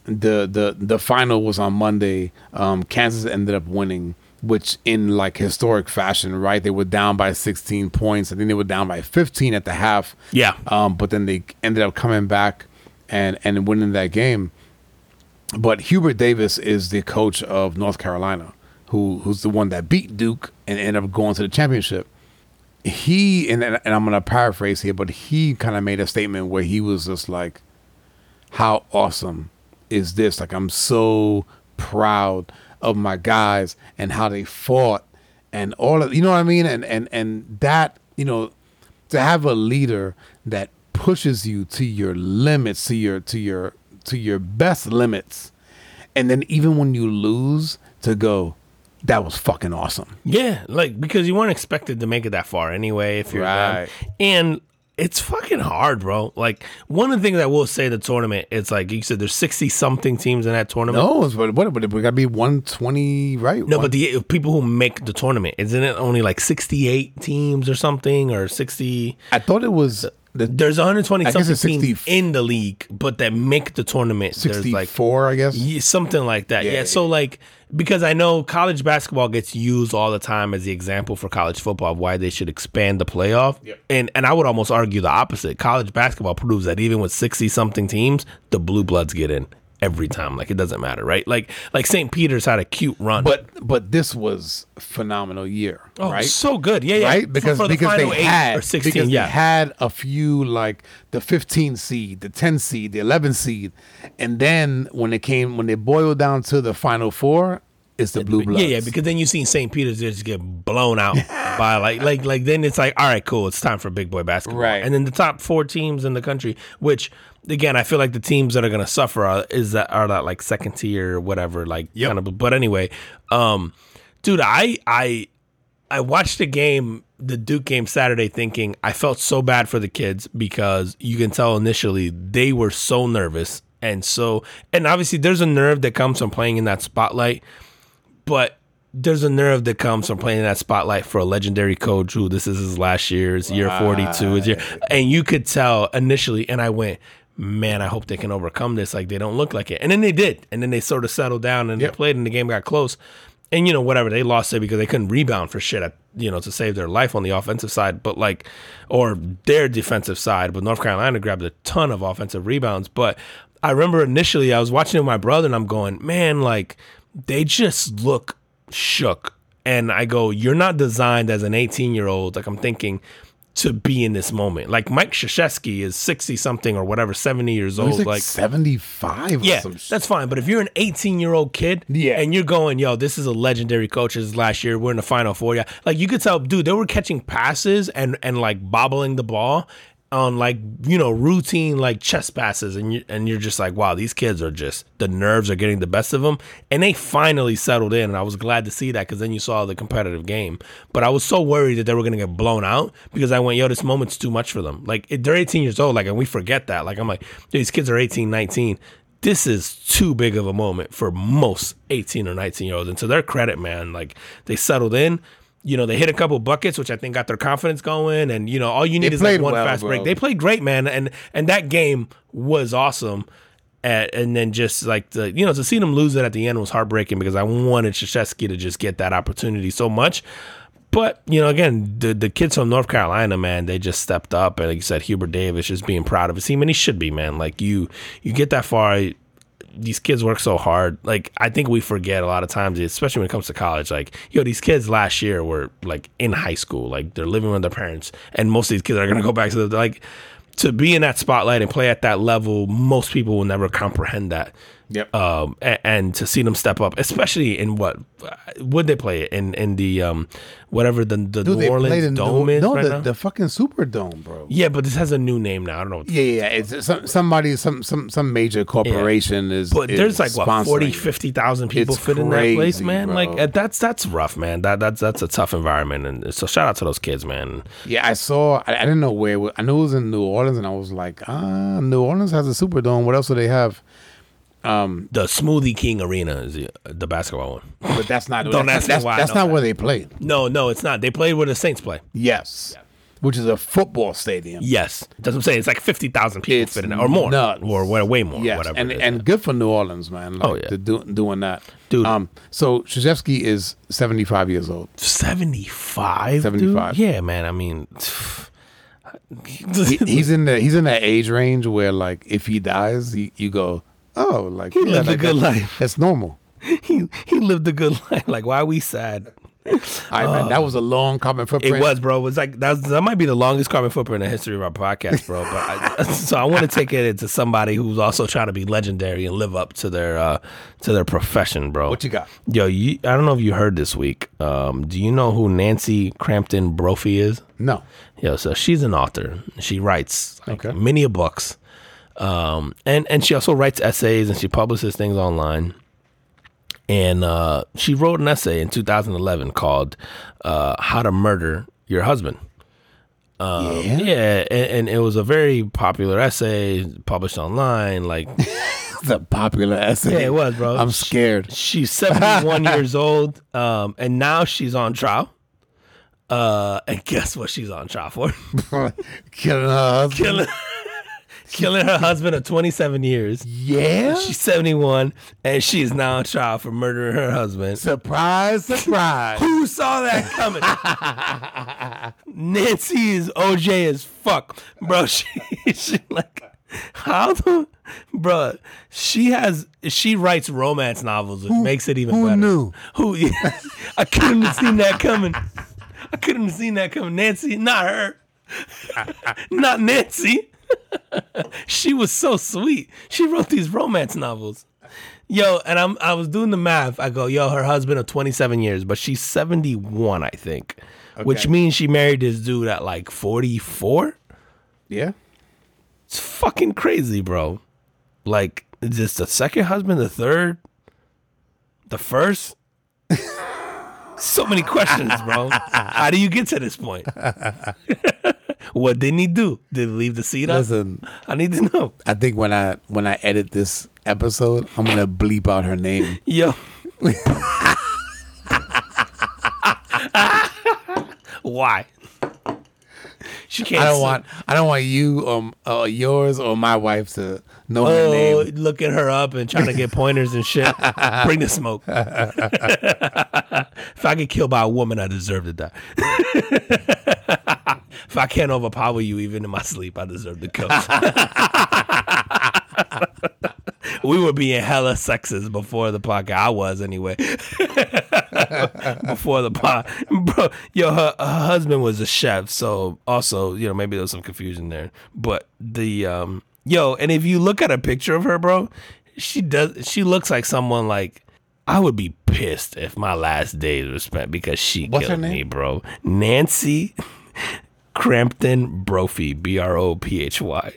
the the the final was on Monday. Um, Kansas ended up winning, which in like historic fashion, right? They were down by 16 points. I think they were down by 15 at the half. Yeah. Um, but then they ended up coming back and and winning that game. But Hubert Davis is the coach of North Carolina, who who's the one that beat Duke and ended up going to the championship he and and I'm gonna paraphrase here, but he kind of made a statement where he was just like, "How awesome is this? Like, I'm so proud of my guys and how they fought and all of you know what I mean, and and and that you know to have a leader that pushes you to your limits, to your to your to your best limits, and then even when you lose, to go, that was fucking awesome. Yeah, like because you weren't expected to make it that far anyway. If you're them. Right. and it's fucking hard, bro. Like one of the things I will say the tournament, it's like you said, there's sixty something teams in that tournament. No, it's what what we got to be 120, right? No, One- but the people who make the tournament, isn't it only like 68 teams or something, or 60? I thought it was the There's 120 something it's teams in the league, but that make the tournament. There's 64, like I guess. Yeah, something like that. Yeah, Yeah, So like because I know college basketball gets used all the time as the example for college football of why they should expand the playoff. Yep. And and I would almost argue the opposite. College basketball proves that even with 60 something teams, the blue bloods get in every time. Like it doesn't matter, right? Like like St. Peter's had a cute run. But but this was phenomenal year, oh, right? so good. Yeah, yeah. right? Because for the because final they had or 16, because yeah. they had a few like the 15 seed, the 10 seed, the 11 seed, and then when it came when they boiled down to the final four, it's the blue bloods. Yeah, yeah, because then you see St. Peter's just get blown out by like like like then it's like all right, cool, it's time for big boy basketball. Right. And then the top four teams in the country, which again I feel like the teams that are gonna suffer are is that are that like second tier or whatever, like Yep. kind of but anyway, um dude, I I I watched the game, the Duke game Saturday, thinking I felt so bad for the kids because you can tell initially they were so nervous. And so, and obviously, there's a nerve that comes from playing in that spotlight, but there's a nerve that comes from playing in that spotlight for a legendary coach who this is his last year, it's year 42, it's year, and you could tell initially, and I went, man, I hope they can overcome this. Like they don't look like it. And then they did. And then they sort of settled down and Yep. they played and the game got close. And you know, whatever, they lost it because they couldn't rebound for shit at you know, to save their life on the offensive side, but like or their defensive side. But North Carolina grabbed a ton of offensive rebounds. But I remember initially I was watching it with my brother and I'm going, man, like they just look shook. And I go, you're not designed as an 18 year old. Like I'm thinking to be in this moment. Like Mike Krzyzewski is 60 something or whatever, 70 years old. like, like 75 or yeah, that's fine. But if you're an 18 year old kid, Yeah. and you're going, yo, this is a legendary coach. This is last year. We're in the final four. Yeah, like you could tell, dude, they were catching passes and and like bobbling the ball on like you know routine like chest passes, and you and you're just like, wow, these kids are just the nerves are getting the best of them, and they finally settled in, and I was glad to see that because then you saw the competitive game. But I was so worried that they were gonna get blown out because I went, yo, this moment's too much for them. Like they're 18 years old, like, and we forget that. Like I'm like, these kids are 18, 19 this is too big of a moment for most 18 or 19 year olds. And to their credit, man, like they settled in. You know, they hit a couple buckets, which I think got their confidence going. And you know, all you need They is like one well, fast bro. break. They played great, man, and and that game was awesome. And, and then just like the you know to see them lose it at the end was heartbreaking because I wanted Krzyzewski to just get that opportunity so much. But you know, again, the the kids from North Carolina, man, they just stepped up, and like you said, Hubert Davis just being proud of his team, and he should be, man. Like you, you get that far. These kids work so hard. Like I think we forget a lot of times, especially when it comes to college. Like yo, these kids last year were like in high school, like they're living with their parents, and most of these kids are gonna go back to the like to be in that spotlight and play at that level. Most people will never comprehend that. Yep. Um, and, and to see them step up, especially in what would they play it in in the um whatever the the Dude, New Orleans in Dome is no right the, now. the fucking Superdome, bro. yeah, but this has a new name now. I don't know. What Yeah, yeah, yeah. it's some somebody, some some some major corporation is. But is there's like what sponsoring 40, it. 50,000 people It's fit in that place, man. bro. Like uh, that's that's rough, man. That that's that's a tough environment, and so shout out to those kids, man. Yeah, I saw. I, I didn't know where. was. I knew it was in New Orleans, and I was like, ah, New Orleans has a Superdome. What else do they have? Um, The Smoothie King Arena is the, the basketball one. but that's not. Don't that's ask me why I that's know not that. where they play. No, no, it's not. They play where the Saints play. Yes, which is a football stadium. Yes, that's what I'm saying. It's like fifty thousand people It's fit in there, or more, nuts. or way, way more, Yes, whatever. and it is. and good for New Orleans, man. Like, Oh, yeah. to do, doing that, Dude. Um, so Krzyzewski is seventy five years old. seventy five, 75. Yeah, man. I mean, He, he's in the he's in that age range where like if he dies, he, you go, oh, like He lived a good life. That's normal. he he lived a good life. Like, why are we sad? All right, man. That was a long carbon footprint. It was, bro. It was like that. Was, that might be the longest carbon footprint in the history of our podcast, bro. But I, so I want to take it to somebody who's also trying to be legendary and live up to their uh, to their profession, bro. What you got? Yo, you, I don't know if you heard this week. Um, do you know who Nancy Crampton Brophy is? No. Yo, so she's an author. She writes like Okay. many books, um, and and she also writes essays and she publishes things online. And uh, she wrote an essay in 2011 called uh, "How to Murder Your Husband." yeah. Yeah, and, and it was a very popular essay published online. Like, It's a popular essay. yeah, it was, bro. I'm scared. She's 71 years old, um, and now she's on trial. Uh, and guess what she's on trial for? Killing her husband. killing, killing her husband of 27 years. Yeah. She's 71, and she is now on trial for murdering her husband. Surprise, surprise. Who saw that coming? Nancy is OJ as fuck, bro. She, she like how the bro? She has she writes romance novels, which makes it even who better. knew? Who? I couldn't have seen that coming. I couldn't have seen that coming. Nancy, not her, not Nancy. she was so sweet. She wrote these romance novels. Yo, and I'm I was doing the math. I go, yo, her husband of 27 years, but she's 71, I think. Which means she married this dude at like 44? yeah. It's fucking crazy, bro. Like, is this the second husband, the third, the first? so many questions, bro. How do you get to this point? what didn't he do? Did he leave the seat up? Listen, I need to know. I think when I when I edit this episode, I'm gonna bleep out her name. Yo. Why? She can't. I don't want I don't want you um uh, yours or my wife to know her Oh, name. looking her up and trying to get pointers and shit. Bring the smoke. if I get killed by a woman, I deserve to die. if I can't overpower you even in my sleep, I deserve to kill. we were being hella sexist before the podcast. I was anyway. before the pod, bro. Yo, her, her husband was a chef, so also you know maybe there was some confusion there. But the um, yo, and if you look at a picture of her, bro, she does. She looks like someone like I would be pissed if my last days were spent because she What's her killed me, bro. Nancy Crampton Brophy, B R O P H Y.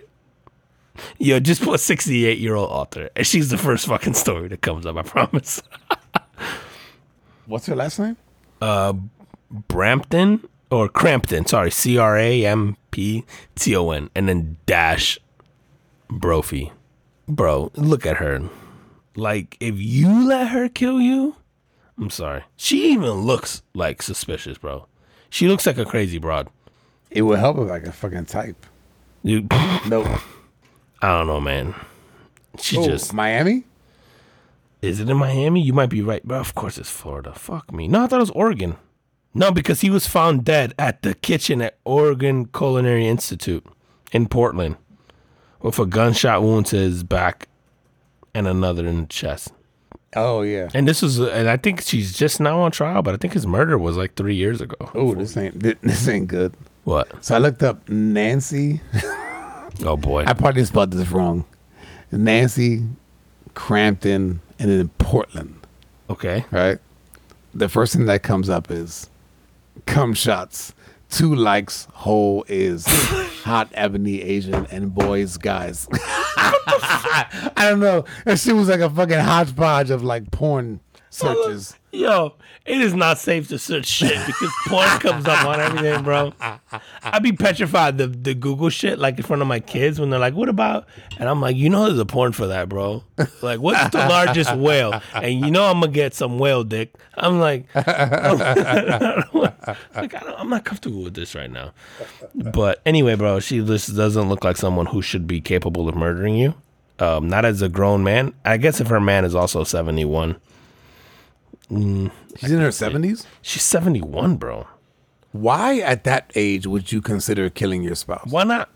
Yo, just put 68 year old author, and she's the first fucking story that comes up. I promise. What's her last name? Uh, Brampton or Crampton, sorry, C R A M P T O N, and then dash Brophy. Bro, look at her. Like, if you let her kill you, I'm sorry. She even looks like suspicious, bro. She looks like a crazy broad. It would help if I could fucking type. You, Nope. I don't know, man. She Oh, just Miami? is it in Miami? You might be right, but of course it's Florida. Fuck me. No, I thought it was Oregon. No, because he was found dead at the kitchen at Oregon Culinary Institute in Portland with a gunshot wound to his back and another in the chest. Oh yeah. And this was, and I think she's just now on trial, but I think his murder was like three years ago. Oh, this ain't thi- this ain't good. What? So I looked up Nancy. Oh boy. I probably spelled this wrong. Nancy Crampton, and then Portland. Okay. Right. The first thing that comes up is cum shots. Two likes. Whole is hot ebony Asian and boys guys. I don't know. That shit was like a fucking hodgepodge of like porn searches. Yo, it is not safe to search shit because porn comes up on everything, bro. I'd be petrified the the Google shit like in front of my kids when they're like, "What about?" And I'm like, "You know, there's a porn for that, bro. Like, what's the largest whale?" And you know, I'm gonna get some whale dick. I'm like, like I I'm not comfortable with this right now. But anyway, bro, she just doesn't look like someone who should be capable of murdering you. Um, not as a grown man. I guess if her man is also 71. She's in her seventies. She's 71, bro. Why at that age would you consider killing your spouse? Why not?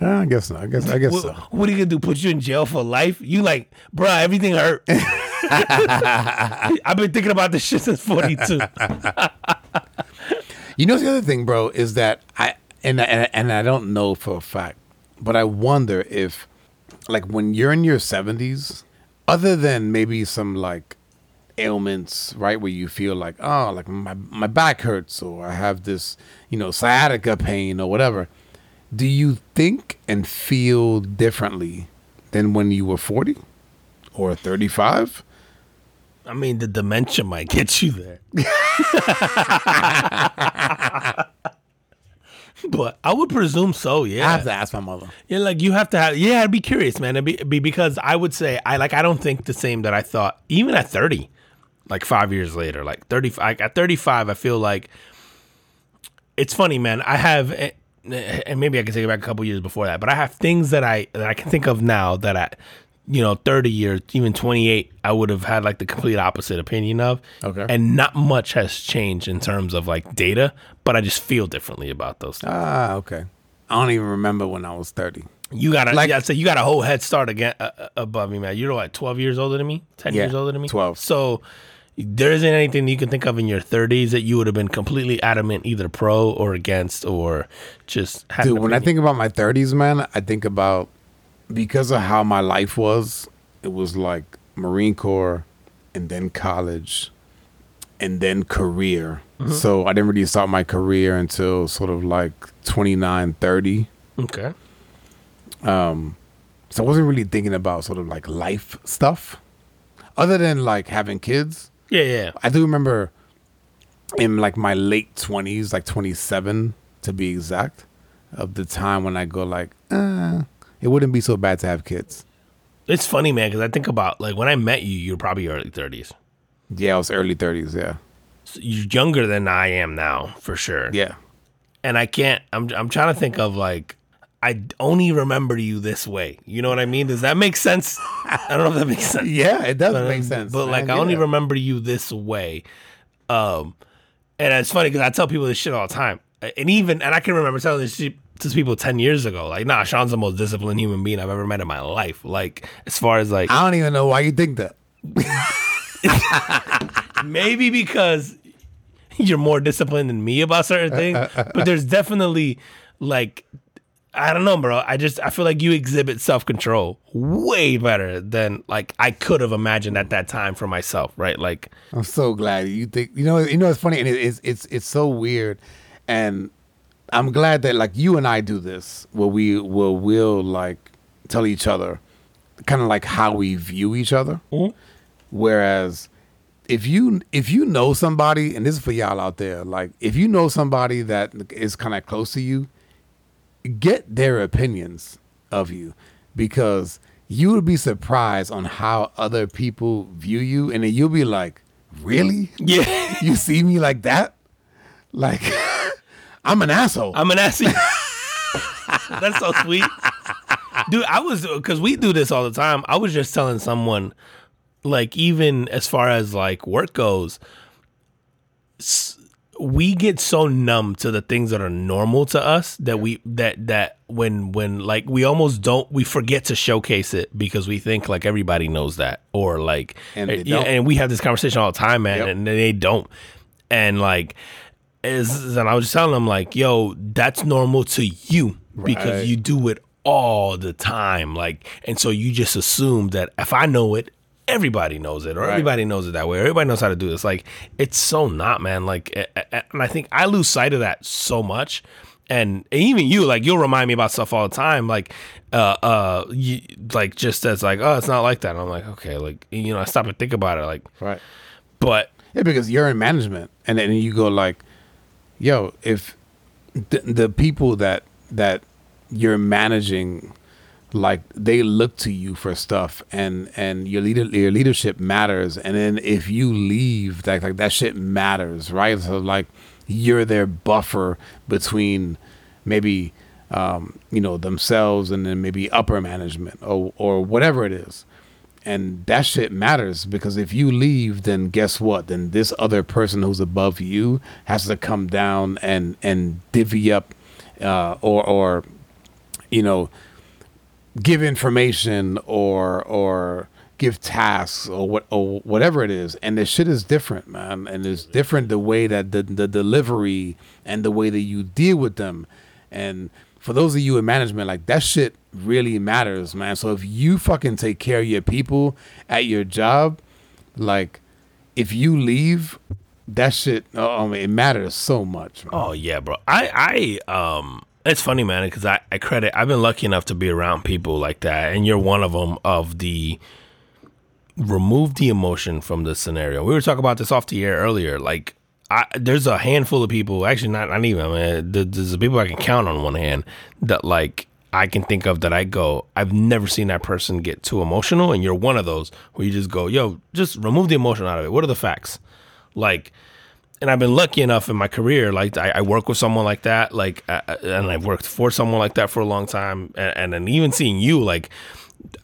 Uh, I guess not. I guess I guess What, so. what are you gonna do? Put you in jail for life? You like, bro? Everything hurt. I've been thinking about this shit since 42. You know the other thing, bro, is that I and and and I don't know for a fact, but I wonder if, like, when you're in your seventies, other than maybe some like ailments, right, where you feel like, oh, like my my back hurts, or I have this, you know, sciatica pain, or whatever. Do you think and feel differently than when you were forty or thirty five? I mean, the dementia might get you there. but I would presume so. Yeah. I have to ask my mother. Yeah, like you have to have. Yeah, I'd be curious, man. It'd be, be because I would say I like I don't think the same that I thought even at thirty, like five years later, like thirty. Like at thirty five, I feel like it's funny, man. I have, eh, eh, and maybe I can take it back a couple years before that, but I have things that I that I can think of now that I, you know, thirty years, even twenty eight, I would have had like the complete opposite opinion of. Okay. and not much has changed in terms of like data, but I just feel differently about those. things. Ah, okay. I don't even remember when I was thirty. You got a, Like- like, I'd say you got a whole head start again uh, uh, above me, man. You're what, 12 years older than me? 10 Yeah, years older than me? 12. So there isn't anything you can think of in your 30s that you would have been completely adamant either pro or against or just had Dude, when I think about my 30s, man, I think about because of how my life was, it was like Marine Corps and then college and then career. Mm-hmm. So I didn't really start my career until sort of like 29, 30. Okay. So I wasn't really thinking about sort of like life stuff other than like having kids. Yeah, yeah. I do remember in like my late 20s, like 27 to be exact, of the time when I go like, uh, it wouldn't be so bad to have kids. It's funny, man, because I think about like when I met you, you were probably early 30s. Yeah, I was early 30s, yeah. So you're younger than I am now, for sure. Yeah. and I can't. I'm I'm trying to think of like I only remember you this way. You know what I mean? Does that make sense? I don't know if that makes sense. Yeah, it does But, make sense. But like man, I only remember you this way. Um and it's funny because I tell people this shit all the time. And even and I can remember telling this shit to people ten years ago. Like, nah, Sean's the most disciplined human being I've ever met in my life. Like, as far as like I don't even know why you think that. maybe because you're more disciplined than me about certain uh, uh, things, uh, but there's definitely like I don't know, bro. I just I feel like you exhibit self control way better than like I could have imagined at that time for myself, right? Like, I'm so glad you think you know you know it's funny and it, it's it's it's so weird and I'm glad that like you and I do this where we will will like tell each other kind of like how we view each other. Mm-hmm. Whereas if you if you know somebody and this is for y'all out there like if you know somebody that is kind of close to you get their opinions of you because you would be surprised on how other people view you. And then you'll be like really? Yeah, you see me like that? Like i'm an asshole. I'm an asshole. That's so sweet, dude. I was because we do this all the time. I was just telling someone, like, even as far as like work goes, s- we get so numb to the things that are normal to us that we that that when when like we almost don't we forget to showcase it because we think like everybody knows that or like And eh, they yeah, and we have this conversation all the time, man, Yep. and they don't. And like, is and I was just telling them like, yo, that's normal to you because you do it all the time. Like, and so you just assume that if I know it, everybody knows it, or Right. everybody knows it that way, or everybody knows how to do this. Like, it's so not, man. Like, and I think I lose sight of that so much. And even you, like, you'll remind me about stuff all the time. Like, uh, uh, you, like just as like, oh, it's not like that. And I'm like, okay, like, you know, I stop and think about it. Like, Right. but Yeah, because you're in management, and then you go like, "Yo, if the, the people that that you're managing, like they look to you for stuff, and and your leader your leadership matters, and then if you leave, like like that shit matters, right? So like you're their buffer between maybe um, you know themselves and then maybe upper management or or whatever it is. And that shit matters because if you leave then guess what? Then this other person who's above you has to come down and and divvy up uh, or or you know give information or or give tasks or what or whatever it is and the shit is different man and it's different the way that the the delivery and the way that you deal with them and for those of you in management like that shit really matters man so if you fucking take care of your people at your job like if you leave that shit mean, it matters so much man. Oh yeah, bro. I I um it's funny, man, because I, I credit I've been lucky enough to be around people like that, and you're one of them. Of the remove the emotion from the scenario. We were talking about this off the air earlier. Like, I there's a handful of people, actually not not even. I mean, there's the people I can count on one hand that like I can think of that I go, I've never seen that person get too emotional, and you're one of those where you just go, yo, just remove the emotion out of it. What are the facts? Like, and I've been lucky enough in my career, like I, I work with someone like that, like, uh, and I've worked for someone like that for a long time, and, and then even seeing you, like,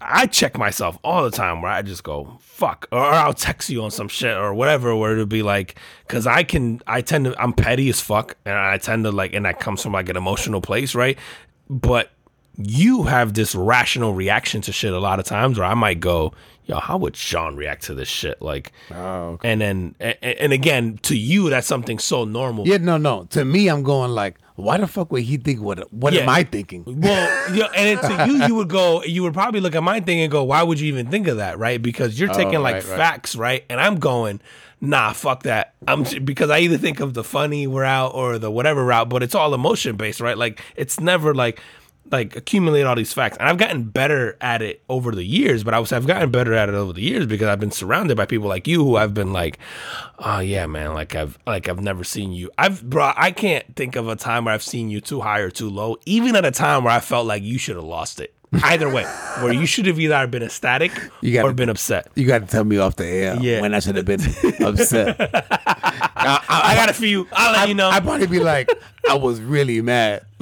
I check myself all the time where I just go fuck, or I'll text you on some shit or whatever, where it'll be like, because I can, I tend to, I'm petty as fuck, and I tend to like, and that comes from like an emotional place, right? But you have this rational reaction to shit a lot of times where I might go, yo, how would Sean react to this shit? Like, Oh, okay. and then, and, and again, to you, that's something so normal. yeah no no to me i'm going like why the fuck would he think what what am i thinking Well, yeah, and to you, you would go, you would probably look at my thing and go, why would you even think of that, right? Because you're oh, taking like right, right. facts, right? And I'm going, nah, fuck that. I'm because I either think of the funny route or the whatever route, but it's all emotion based, right? Like it's never like like accumulate all these facts. And I've gotten better at it over the years, but I was I've gotten better at it over the years because I've been surrounded by people like you who I've been like, oh yeah, man, like I've like I've never seen you. I've bro, I can't think of a time where I've seen you too high or too low, even at a time where I felt like you should have lost it. Either way, where you should have either been ecstatic You gotta- or been upset. you got to tell me off the air Yeah. when i should have been upset I, I got a few. I'll let you know. I'd probably be like, I was really mad.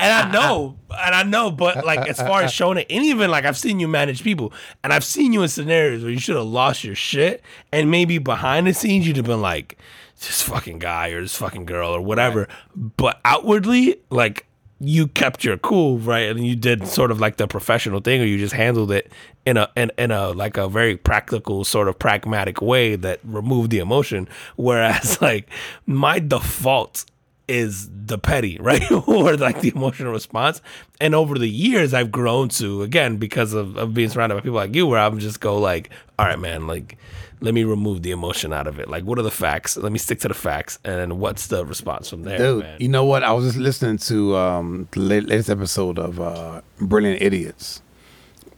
and I know, and I know, but like as far as showing it, and even like I've seen you manage people, and I've seen you in scenarios where you should have lost your shit, and maybe behind the scenes you'd have been like, this fucking guy or this fucking girl or whatever, but outwardly, like you kept your cool, right, and you did sort of like the professional thing, or you just handled it in a in, in a like a very practical sort of pragmatic way that removed the emotion, whereas like my default is the petty, right? or like the emotional response. And over the years, I've grown to, again, because of, of being surrounded by people like you, where I'm just go like, all right, man, like, let me remove the emotion out of it. Like, what are the facts? Let me stick to the facts. And then what's the response from there, Dude, man? you know what? I was just listening to um, the latest episode of uh, Brilliant Idiots,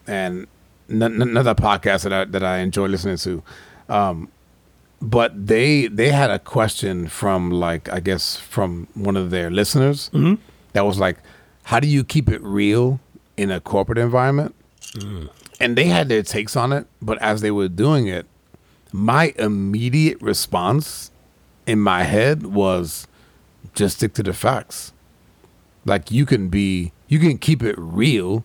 and n- n- another podcast that I that I enjoy listening to. Um, but they they had a question from like I guess from one of their listeners mm-hmm. that was like, "How do you keep it real in a corporate environment?" Mm. And they had their takes on it, but as they were doing it, my immediate response in my head was just stick to the facts. Like you can be, you can keep it real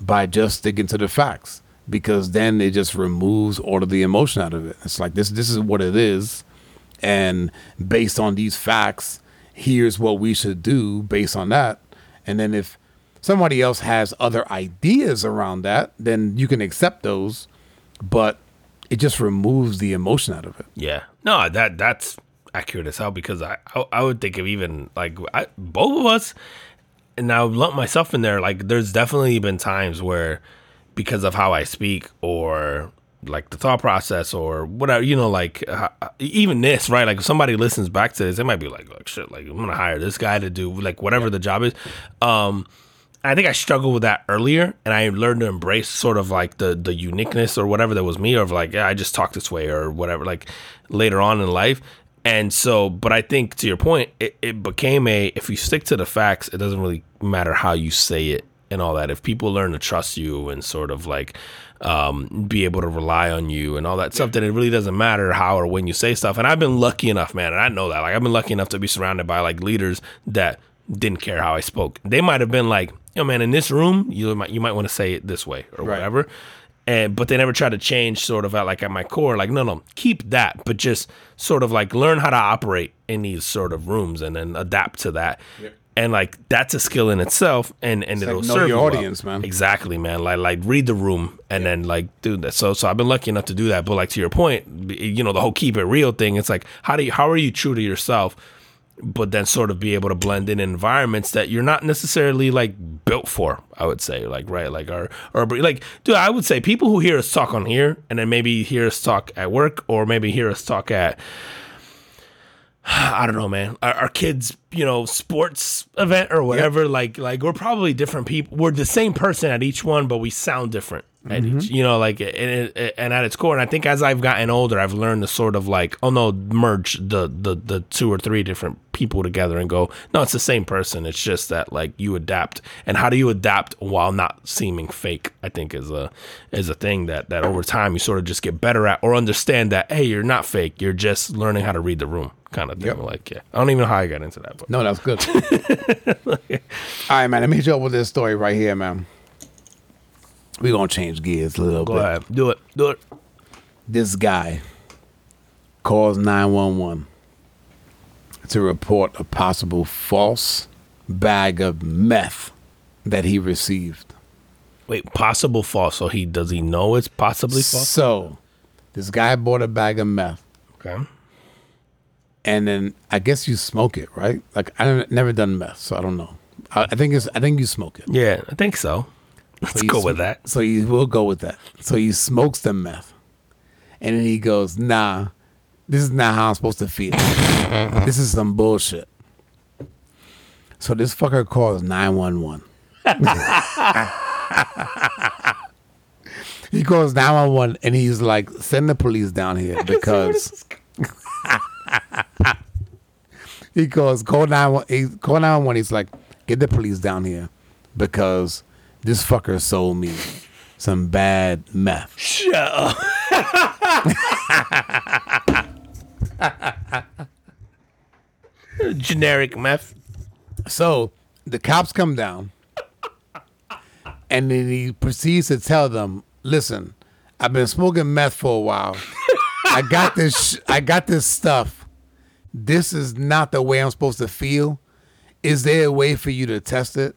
by just sticking to the facts because then it just removes all of the emotion out of it. It's like this, this is what it is, and based on these facts, here's what we should do based on that. And then if somebody else has other ideas around that, then you can accept those, but it just removes the emotion out of it. Yeah. No, that that's accurate as hell because I, I, I would think of even like I, both of us, and I lump myself in there. Like, there's definitely been times where, because of how I speak or like the thought process or whatever, you know, like uh, even this, right? Like, if somebody listens back to this, they might be like, like shit, like I'm gonna hire this guy to do like whatever the job is. Um, I think I struggled with that earlier, and I learned to embrace sort of like the the uniqueness or whatever that was me, or of like yeah, I just talk this way or whatever. Like later on in life, and so, but I think to your point, it, it became a if you stick to the facts, it doesn't really matter how you say it and all that. If people learn to trust you and sort of like um, be able to rely on you and all that stuff, then it really doesn't matter how or when you say stuff. And I've been lucky enough, man, and I know that. Like I've been lucky enough to be surrounded by like leaders that didn't care how I spoke. They might have been like, "Yo, man, in this room, you might you might want to say it this way or Right. whatever." And but they never try to change sort of at like at my core, like no, no, keep that, but just sort of like learn how to operate in these sort of rooms and then adapt to that. And like that's a skill in itself, and and it'll like know serve your you well. audience, man. Exactly, man. Like like read the room and then like do that. So so I've been lucky enough to do that. But like to your point, you know the whole keep it real thing. It's like how do you how are you true to yourself? but then sort of be able to blend in environments that you're not necessarily like built for. I would say, like right, like or or like, dude, I would say people who hear us talk on here and then maybe hear us talk at work or maybe hear us talk at. I don't know, man. Our, our kids, you know, sports event or whatever. Like, like we're probably different people. We're the same person at each one, but we sound different at each. Mm-hmm. You know, like and, and at its core. And I think as I've gotten older, I've learned to sort of like, oh no, merge the the the two or three different people together and go, no, it's the same person. It's just that like you adapt. And how do you adapt while not seeming fake? I think is a is a thing that that over time you sort of just get better at or understand that hey, you're not fake. You're just learning how to read the room, kind of thing. Yep. Like, yeah, I don't even know how I got into that, but No, that's good. All right, man. Let me hit you up with this story right here, man. We're gonna change gears a little go bit. ahead, do it, do it. This guy calls 911 to report a possible false bag of meth that he received. Wait, possible false. So he does he know it's possibly false? So, this guy bought a bag of meth, Okay. And then I guess you smoke it, right? Like I have never done meth, so I don't know. I, I think it's I think you smoke it. Yeah, I think so. Let's So go sm- with that. So you will go with that. So he smokes the meth, and then he goes, "Nah, this is not how I'm supposed to feel. this is some bullshit." So this fucker calls nine one one. He calls nine one one, and he's like, "Send the police down here because." he goes, call nine one. He call nine one one. He's like, get the police down here because this fucker sold me some bad meth. Shut up. Generic meth. So the cops come down, and then he proceeds to tell them, "Listen, I've been smoking meth for a while. I got this. Sh- I got this stuff. This is not the way I'm supposed to feel. Is there a way for you to test it,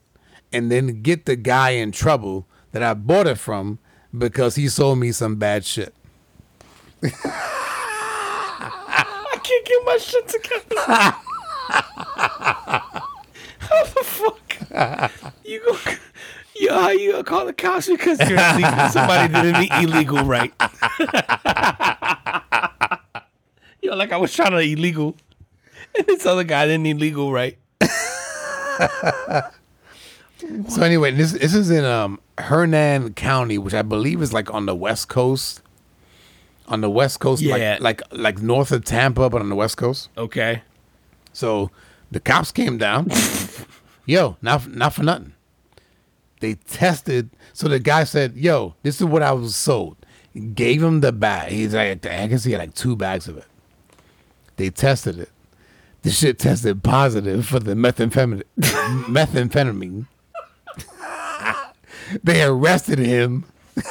and then get the guy in trouble that I bought it from because he sold me some bad shit?" I can't get my shit together. How the fuck? You go. How you gonna call the cops because you're? Somebody did an illegal right. Yo, like I was trying to illegal, this other guy didn't need legal right. So anyway, this this is in um Hernando County, which I believe is like on the west coast. On the west coast, Yeah. like, like like north of Tampa, but on the west coast. Okay. So the cops came down. Yo, not not for nothing. They tested. So the guy said, "Yo, this is what I was sold." Gave him the bag. He's like, I can see like two bags of it. They tested it. The shit tested positive for the methamphetamine. methamphetamine. they arrested him.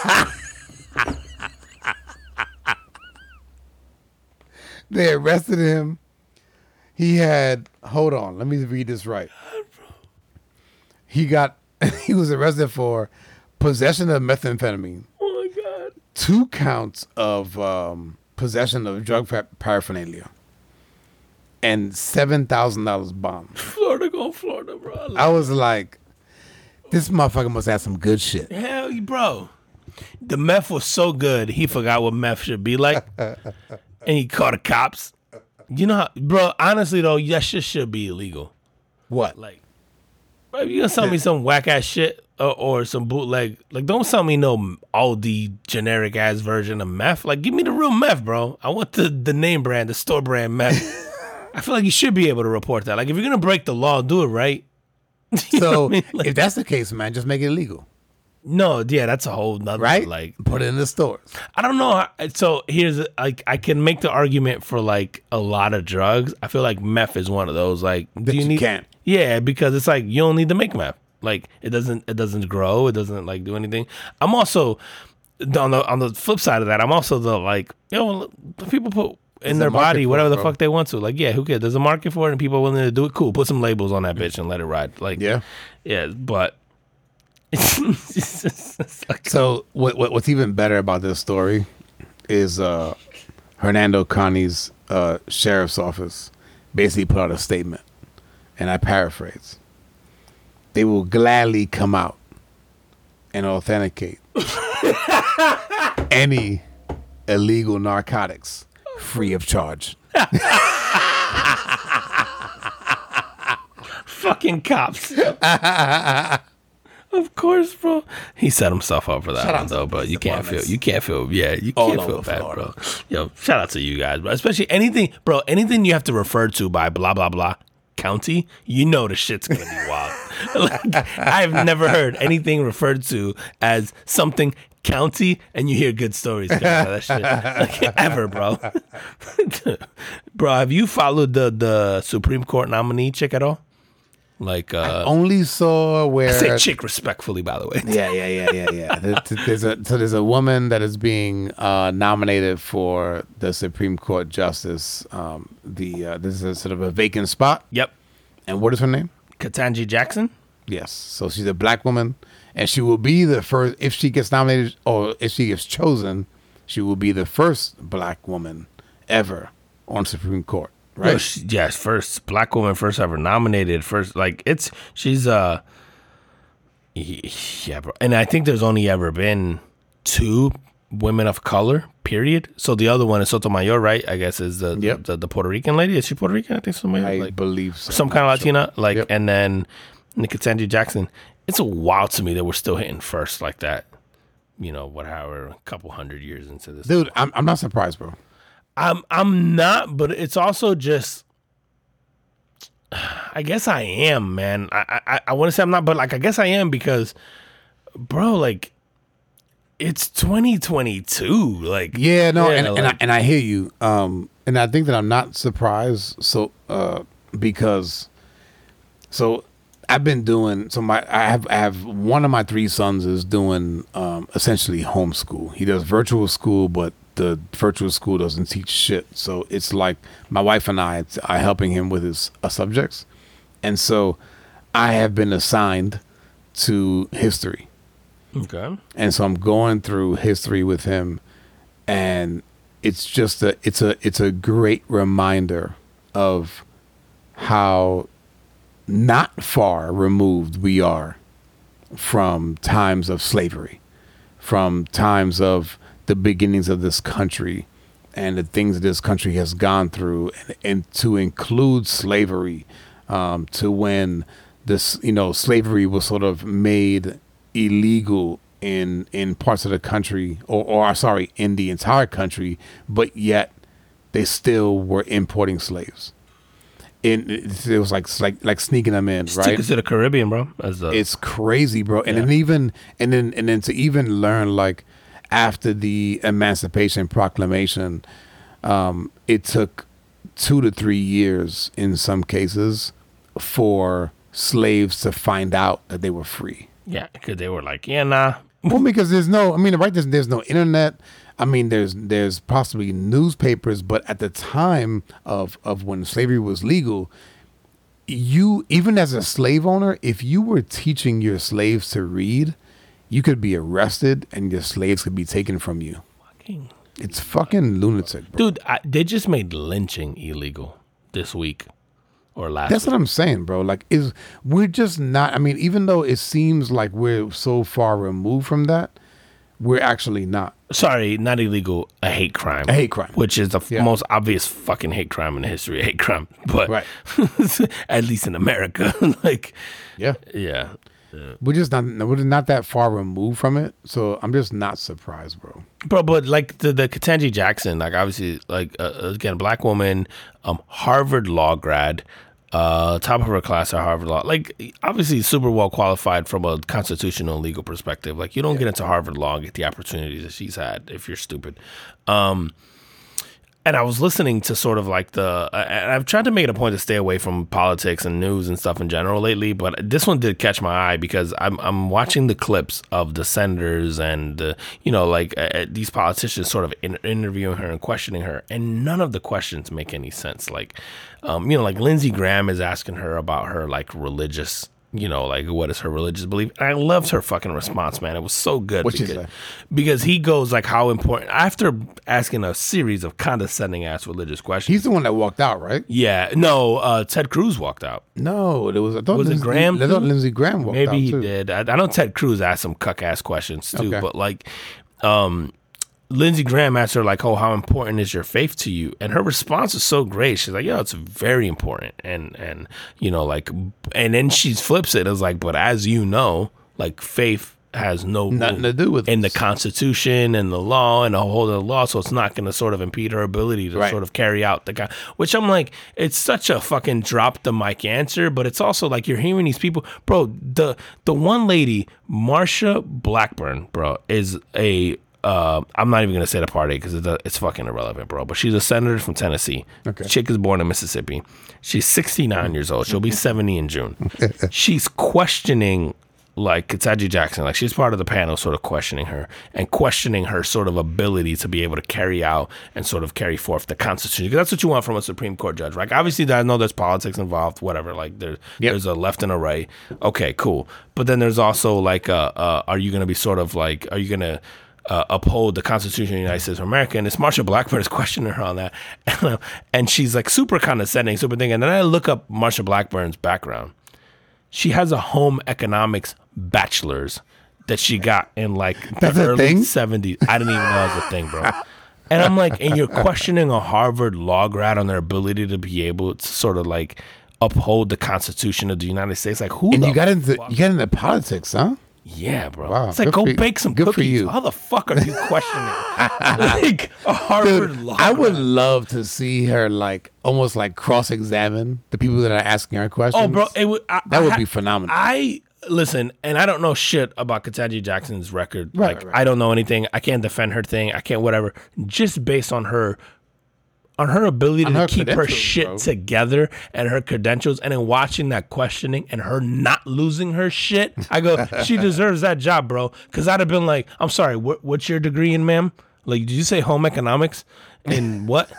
they arrested him. He had hold on, let me read this right. He got he was arrested for possession of methamphetamine, Oh my god. two counts of um, possession of drug par- paraphernalia, and seven thousand dollars bomb. Florida, go Florida, bro. I was like, This motherfucker must have some good shit. Hell, bro. The meth was so good, he forgot what meth should be like, and he called the cops. You know, how, bro. Honestly, though, that shit should be illegal. What? Like, bro, you gonna sell me some whack ass shit or, or some bootleg, like, don't sell me no Aldi generic ass version of meth. Like, give me the real meth, bro. I want the the name brand, the store brand meth. I feel like you should be able to report that. Like, if you're gonna break the law, do it right. So I mean? Like, if that's the case, man, just make it illegal, no, yeah, that's a whole nother right? like put it in the stores. I don't know. how- So here's like I can make the argument for like a lot of drugs. I feel like meth is one of those. Like, do you need? can't. Yeah, because it's like you don't need to make meth. Like it doesn't. It doesn't grow. It doesn't like do anything. I'm also on the on the flip side of that. I'm also the like you know people put in their body whatever it, the fuck they want to. Like yeah, who cares? There's a market for it and people are willing to do it. Cool. Put some labels on that bitch and let it ride. Like Yeah. yeah, but. It's just- it's like- So what, what what's even better about this story is uh, Hernando County's uh, sheriff's office basically put out a statement, and I paraphrase: "They will gladly come out and authenticate any illegal narcotics free of charge." fucking cops. of course, bro. He set himself up for that Shout one though, but you can't feel you can't feel yeah, you All can't feel bad, Florida. bro. Yo, shout out to you guys, bro. Especially anything, bro, anything you have to refer to by blah blah blah county, you know the shit's gonna be wild. like I've never heard anything referred to as something county and you hear good stories out of that shit. Like, ever, bro. bro, have you followed the the Supreme Court nominee chick at all? Like uh Only saw where I say chick respectfully, by the way. Yeah, yeah, yeah, yeah, yeah. There- there's a so there's a woman that is being uh, nominated for the Supreme Court justice. Um, the uh, this is a sort of a vacant spot. Yep. And what is her name? Ketanji Jackson. Yes. So she's a black woman, and she will be the first if she gets nominated or if she gets chosen, she will be the first black woman ever on Supreme Court. Right. Right. yes, first black woman, first ever nominated. First, like it's she's uh, yeah, bro. And I think there's only ever been two women of color. Period. So the other one is Sotomayor, right? I guess is the Yep. the, the Puerto Rican lady. Is she Puerto Rican? I think Sotomayor. I like, believe so. some kind of Latina, like, Yep. and then Ketanji Jackson. It's a wild to me that we're still hitting first like that. You know, whatever, a couple hundred years into this. Dude, I'm I'm not surprised, bro. I'm I'm not, but it's also just. I guess I am, man. I I, I want to say I'm not, but like I guess I am because, bro, like, it's 2022. Like, Yeah, no, Yeah, and, and, I, and I hear you. Um, and I think that I'm not surprised. So, uh, because, so I've been doing. So my I have I have one of my three sons is doing um, essentially homeschool. He does virtual school, but the virtual school doesn't teach shit. So it's like my wife and I are helping him with his uh, subjects, and so I have been assigned to history. okay, and so I'm going through history with him, and it's just a it's a it's a great reminder of how not far removed we are from times of slavery, from times of the beginnings of this country and the things that this country has gone through, and, and to include slavery, um, to when this you know slavery was sort of made illegal in in parts of the country, or, or sorry, in the entire country, but yet they still were importing slaves. In it, it was like like like sneaking them in, Stick right? us to the Caribbean, bro. As a, it's crazy, bro. And Yeah. then even and then and then to even learn like after the Emancipation Proclamation, um, it took two to three years in some cases for slaves to find out that they were free. yeah, because they were like, yeah, nah. Well, because there's no, I mean, right? There's there's no internet. I mean, there's there's possibly newspapers, but at the time of of when slavery was legal, you even as a slave owner, if you were teaching your slaves to read, you could be arrested and your slaves could be taken from you. Fucking- It's fucking lunatic, bro. Dude, I, they just made lynching illegal this week. or last. That's week. what I'm saying, bro. Like, is we're just not. I mean, even though it seems like we're so far removed from that, we're actually not. Sorry, not illegal. A hate crime. A hate crime. which is the f- Yeah. most obvious fucking hate crime in the history of hate crime. But Right. at least in America, like Yeah, yeah. we're just not. We're not that far removed from it. So I'm just not surprised, bro. Bro, but like the the Ketanji Jackson, like obviously, like uh, again, black woman, um, Harvard law grad, uh, top of her class at Harvard law, like obviously super well qualified from a constitutional and legal perspective. Like you don't get into Harvard law and get the opportunities that she's had if you're stupid. Um, and I was listening to sort of like the, and I've tried to make it a point to stay away from politics and news and stuff in general lately, but this one did catch my eye because I'm I'm watching the clips of the senators and you know like uh, uh, these politicians sort of in, interviewing her and questioning her, and none of the questions make any sense. Like, um, you know, like Lindsey Graham is asking her about her like religious. You know, like what is her religious belief? And I loved her fucking response, man. It was so good What'd she because, say? because he goes like how important after asking a series of condescending ass religious questions. He's the one that walked out, right? Yeah, no. Uh, Ted Cruz walked out. No, there was. I thought Was it Lindsey, Graham, I thought Graham walked out Maybe he too. did. I, I know Ted Cruz asked some cuck ass questions too, Okay. but like, um, Lindsey Graham asked her like, "Oh, how important is your faith to you?" And her response was so great. She's like, yo, it's very important." And and you know like, and then she flips it. It's like, but as you know, like faith has no Nothing to do with in the. Constitution and the law and the whole of the law, so it's not going to sort of impede her ability to Right. sort of carry out the guy. Which I'm like, it's such a fucking drop the mic answer, but it's also like you're hearing these people, bro. The the one lady, Marsha Blackburn, bro, is a. Uh, I'm not even gonna say the party because it's, it's fucking irrelevant, bro. But she's a senator from Tennessee. Okay. Chick is born in Mississippi. She's 69 years old. She'll be 70 in June. she's questioning like Ketanji Jackson, like she's part of the panel, sort of questioning her and questioning her sort of ability to be able to carry out and sort of carry forth the Constitution. Because that's what you want from a Supreme Court judge, right? Obviously, I know there's politics involved, whatever. Like there, Yep. there's a left and a right. Okay, cool. But then there's also like, uh, uh, are you going to be sort of like, are you going to uh, uphold the Constitution of the United States of America. And it's Marsha Blackburn is questioning her on that. And, and she's like super condescending, super thing. And then I look up Marsha Blackburn's background. She has a home economics bachelor's that she got in like That's the early thing? 70s. I didn't even know that was a thing, bro. And I'm like, and you're questioning a Harvard law grad on their ability to be able to sort of like uphold the Constitution of the United States. Like, who And you got into you got into politics, huh? Yeah, bro. Wow, It's like go you- bake some good for cookies. you. How the fuck are you questioning like a Harvard Dude, law? I would love to see her like almost like cross examine the people that are asking her questions. Oh, bro, it would. I, That I would be phenomenal. I listen, and I don't know shit about Ketanji Jackson's record. Right, like, right. I don't know anything. I can't defend her thing. I can't whatever. Just based on her. On her ability On to her keep her shit bro. together and her credentials, and in watching that questioning and her not losing her shit, I go, she deserves that job, bro. Because I'd have been like, I'm sorry, what, what's your degree in, ma'am? Like, did you say home economics? In what?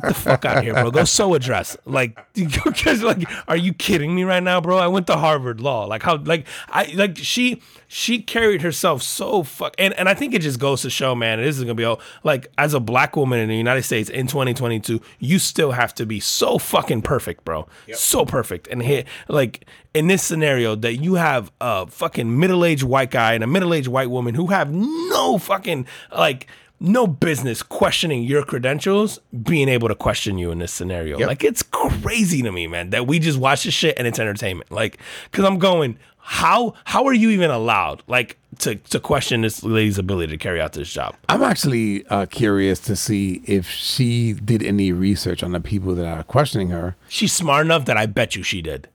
Get the fuck out of here, bro. Go sew a dress. Like, because like, are you kidding me right now, bro? I went to Harvard Law. Like how, like I, like she, she carried herself so fuck, and and I think it just goes to show, man. This is gonna be all like as a black woman in the United States in 2022, you still have to be so fucking perfect, bro. So perfect, and hit like in this scenario that you have a fucking middle aged white guy and a middle aged white woman who have no fucking like no business questioning your credentials being able to question you in this scenario. Yep. Like it's crazy to me, man, that we just watch this shit and it's entertainment. Like, cause I'm going, how how are you even allowed like to to question this lady's ability to carry out this job? I'm actually uh, curious to see if she did any research on the people that are questioning her. She's smart enough that I bet you she did.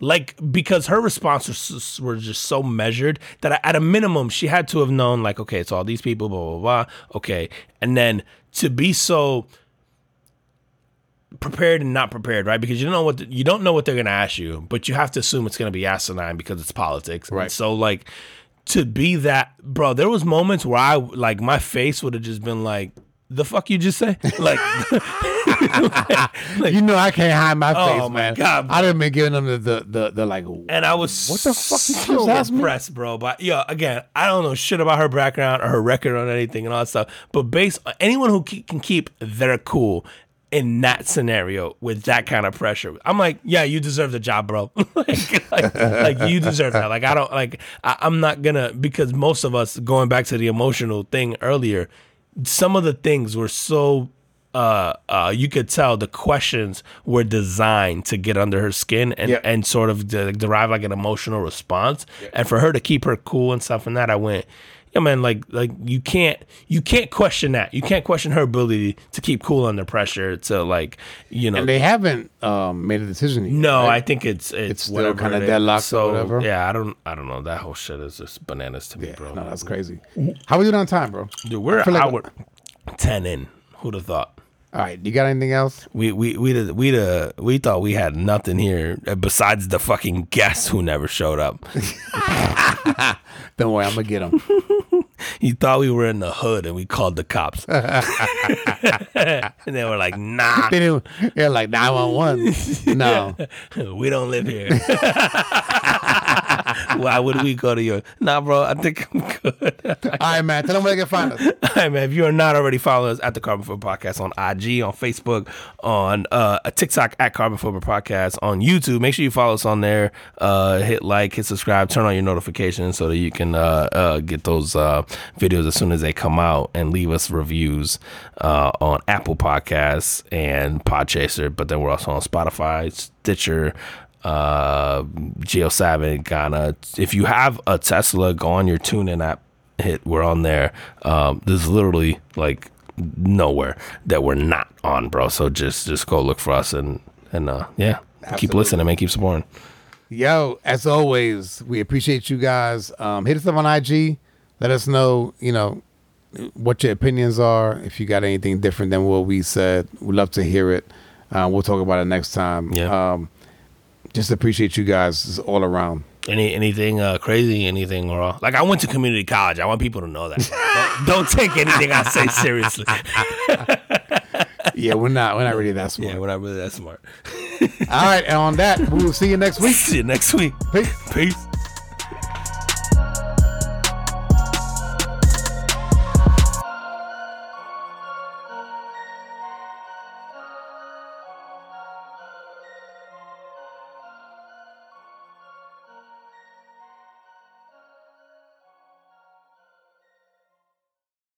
Like because her responses were just so measured that at a minimum she had to have known like okay it's all these people blah blah blah okay. And then to be so prepared and not prepared right? Because you don't know what the, you don't know what they're gonna ask you but you have to assume it's gonna be asinine because it's politics. And Right. so like to be that bro there was moments where I like my face would have just been like the fuck you just say like you know, I can't hide my oh face, Oh, my man. God, I'd have been giving them the the the, the like. And I was What the fuck did you so just ask me? impressed, bro. But yeah, again, I don't know shit about her background or her record or anything and all that stuff. But based on anyone who ke- can keep their cool in that scenario with that kind of pressure. I'm like, yeah, you deserve the job, bro. like, like, like, you deserve that. Like I don't like I, I'm not gonna because most of us going back to the emotional thing earlier, some of the things were so uh, uh, you could tell the questions were designed to get under her skin and, Yeah. and sort of de- derive like an emotional response. And for her to keep her cool and stuff and that, I went, yeah, man, like like you can't you can't question that. You can't question her ability to keep cool under pressure. To like you know. And they haven't um, made a decision yet. no, right? I think it's it's, still kinda it is. deadlocked or So, whatever? Yeah, I don't I don't know. That whole shit is just bananas to me, Yeah, bro. no, that's crazy. How are we doing on time, bro? Dude, we're an like- hour ten in. Who'd have thought? All right, you got anything else? We we we did- we the we thought we had nothing here uh, besides the fucking guests who never showed up. Don't worry, I'm gonna get them. you thought we were in the hood and we called the cops, and they were like, "Nah, they didn't, they're like nine one one. No, we don't live here." Why would we go to your? Nah, bro, I think I'm good. all right, man. Tell them where they can find us. All right, man, if you are not already following us at the Carbon Foot Podcast on IG, on Facebook, on uh, a TikTok at Carbon Foot Podcast, on YouTube, make sure you follow us on there. Uh, hit like, hit subscribe, turn on your notifications so that you can uh, uh, get those uh, videos as soon as they come out, and leave us reviews uh, on Apple Podcasts and Podchaser. But then we're also on Spotify, Stitcher uh Geo7 Ghana. If you have a Tesla, go on your TuneIn app, hit we're on there. Um there's literally like nowhere that we're not on, bro. So just just go look for us and and uh yeah, keep listening, man, keep supporting. Yo, as always, we appreciate you guys. Um, hit us up on IG. Let us know, you know, what your opinions are. If you got anything different than what we said, we'd love to hear it. Uh, we'll talk about it next time. Yeah. Um, just appreciate you guys all around. Any anything uh crazy, anything or like I went to community college. I want people to know that. don't, don't take anything I say seriously. Yeah, we're not we're not really that smart. yeah, we're not really that smart. All right, and on that, we will see you next week. See you next week. Peace. Peace.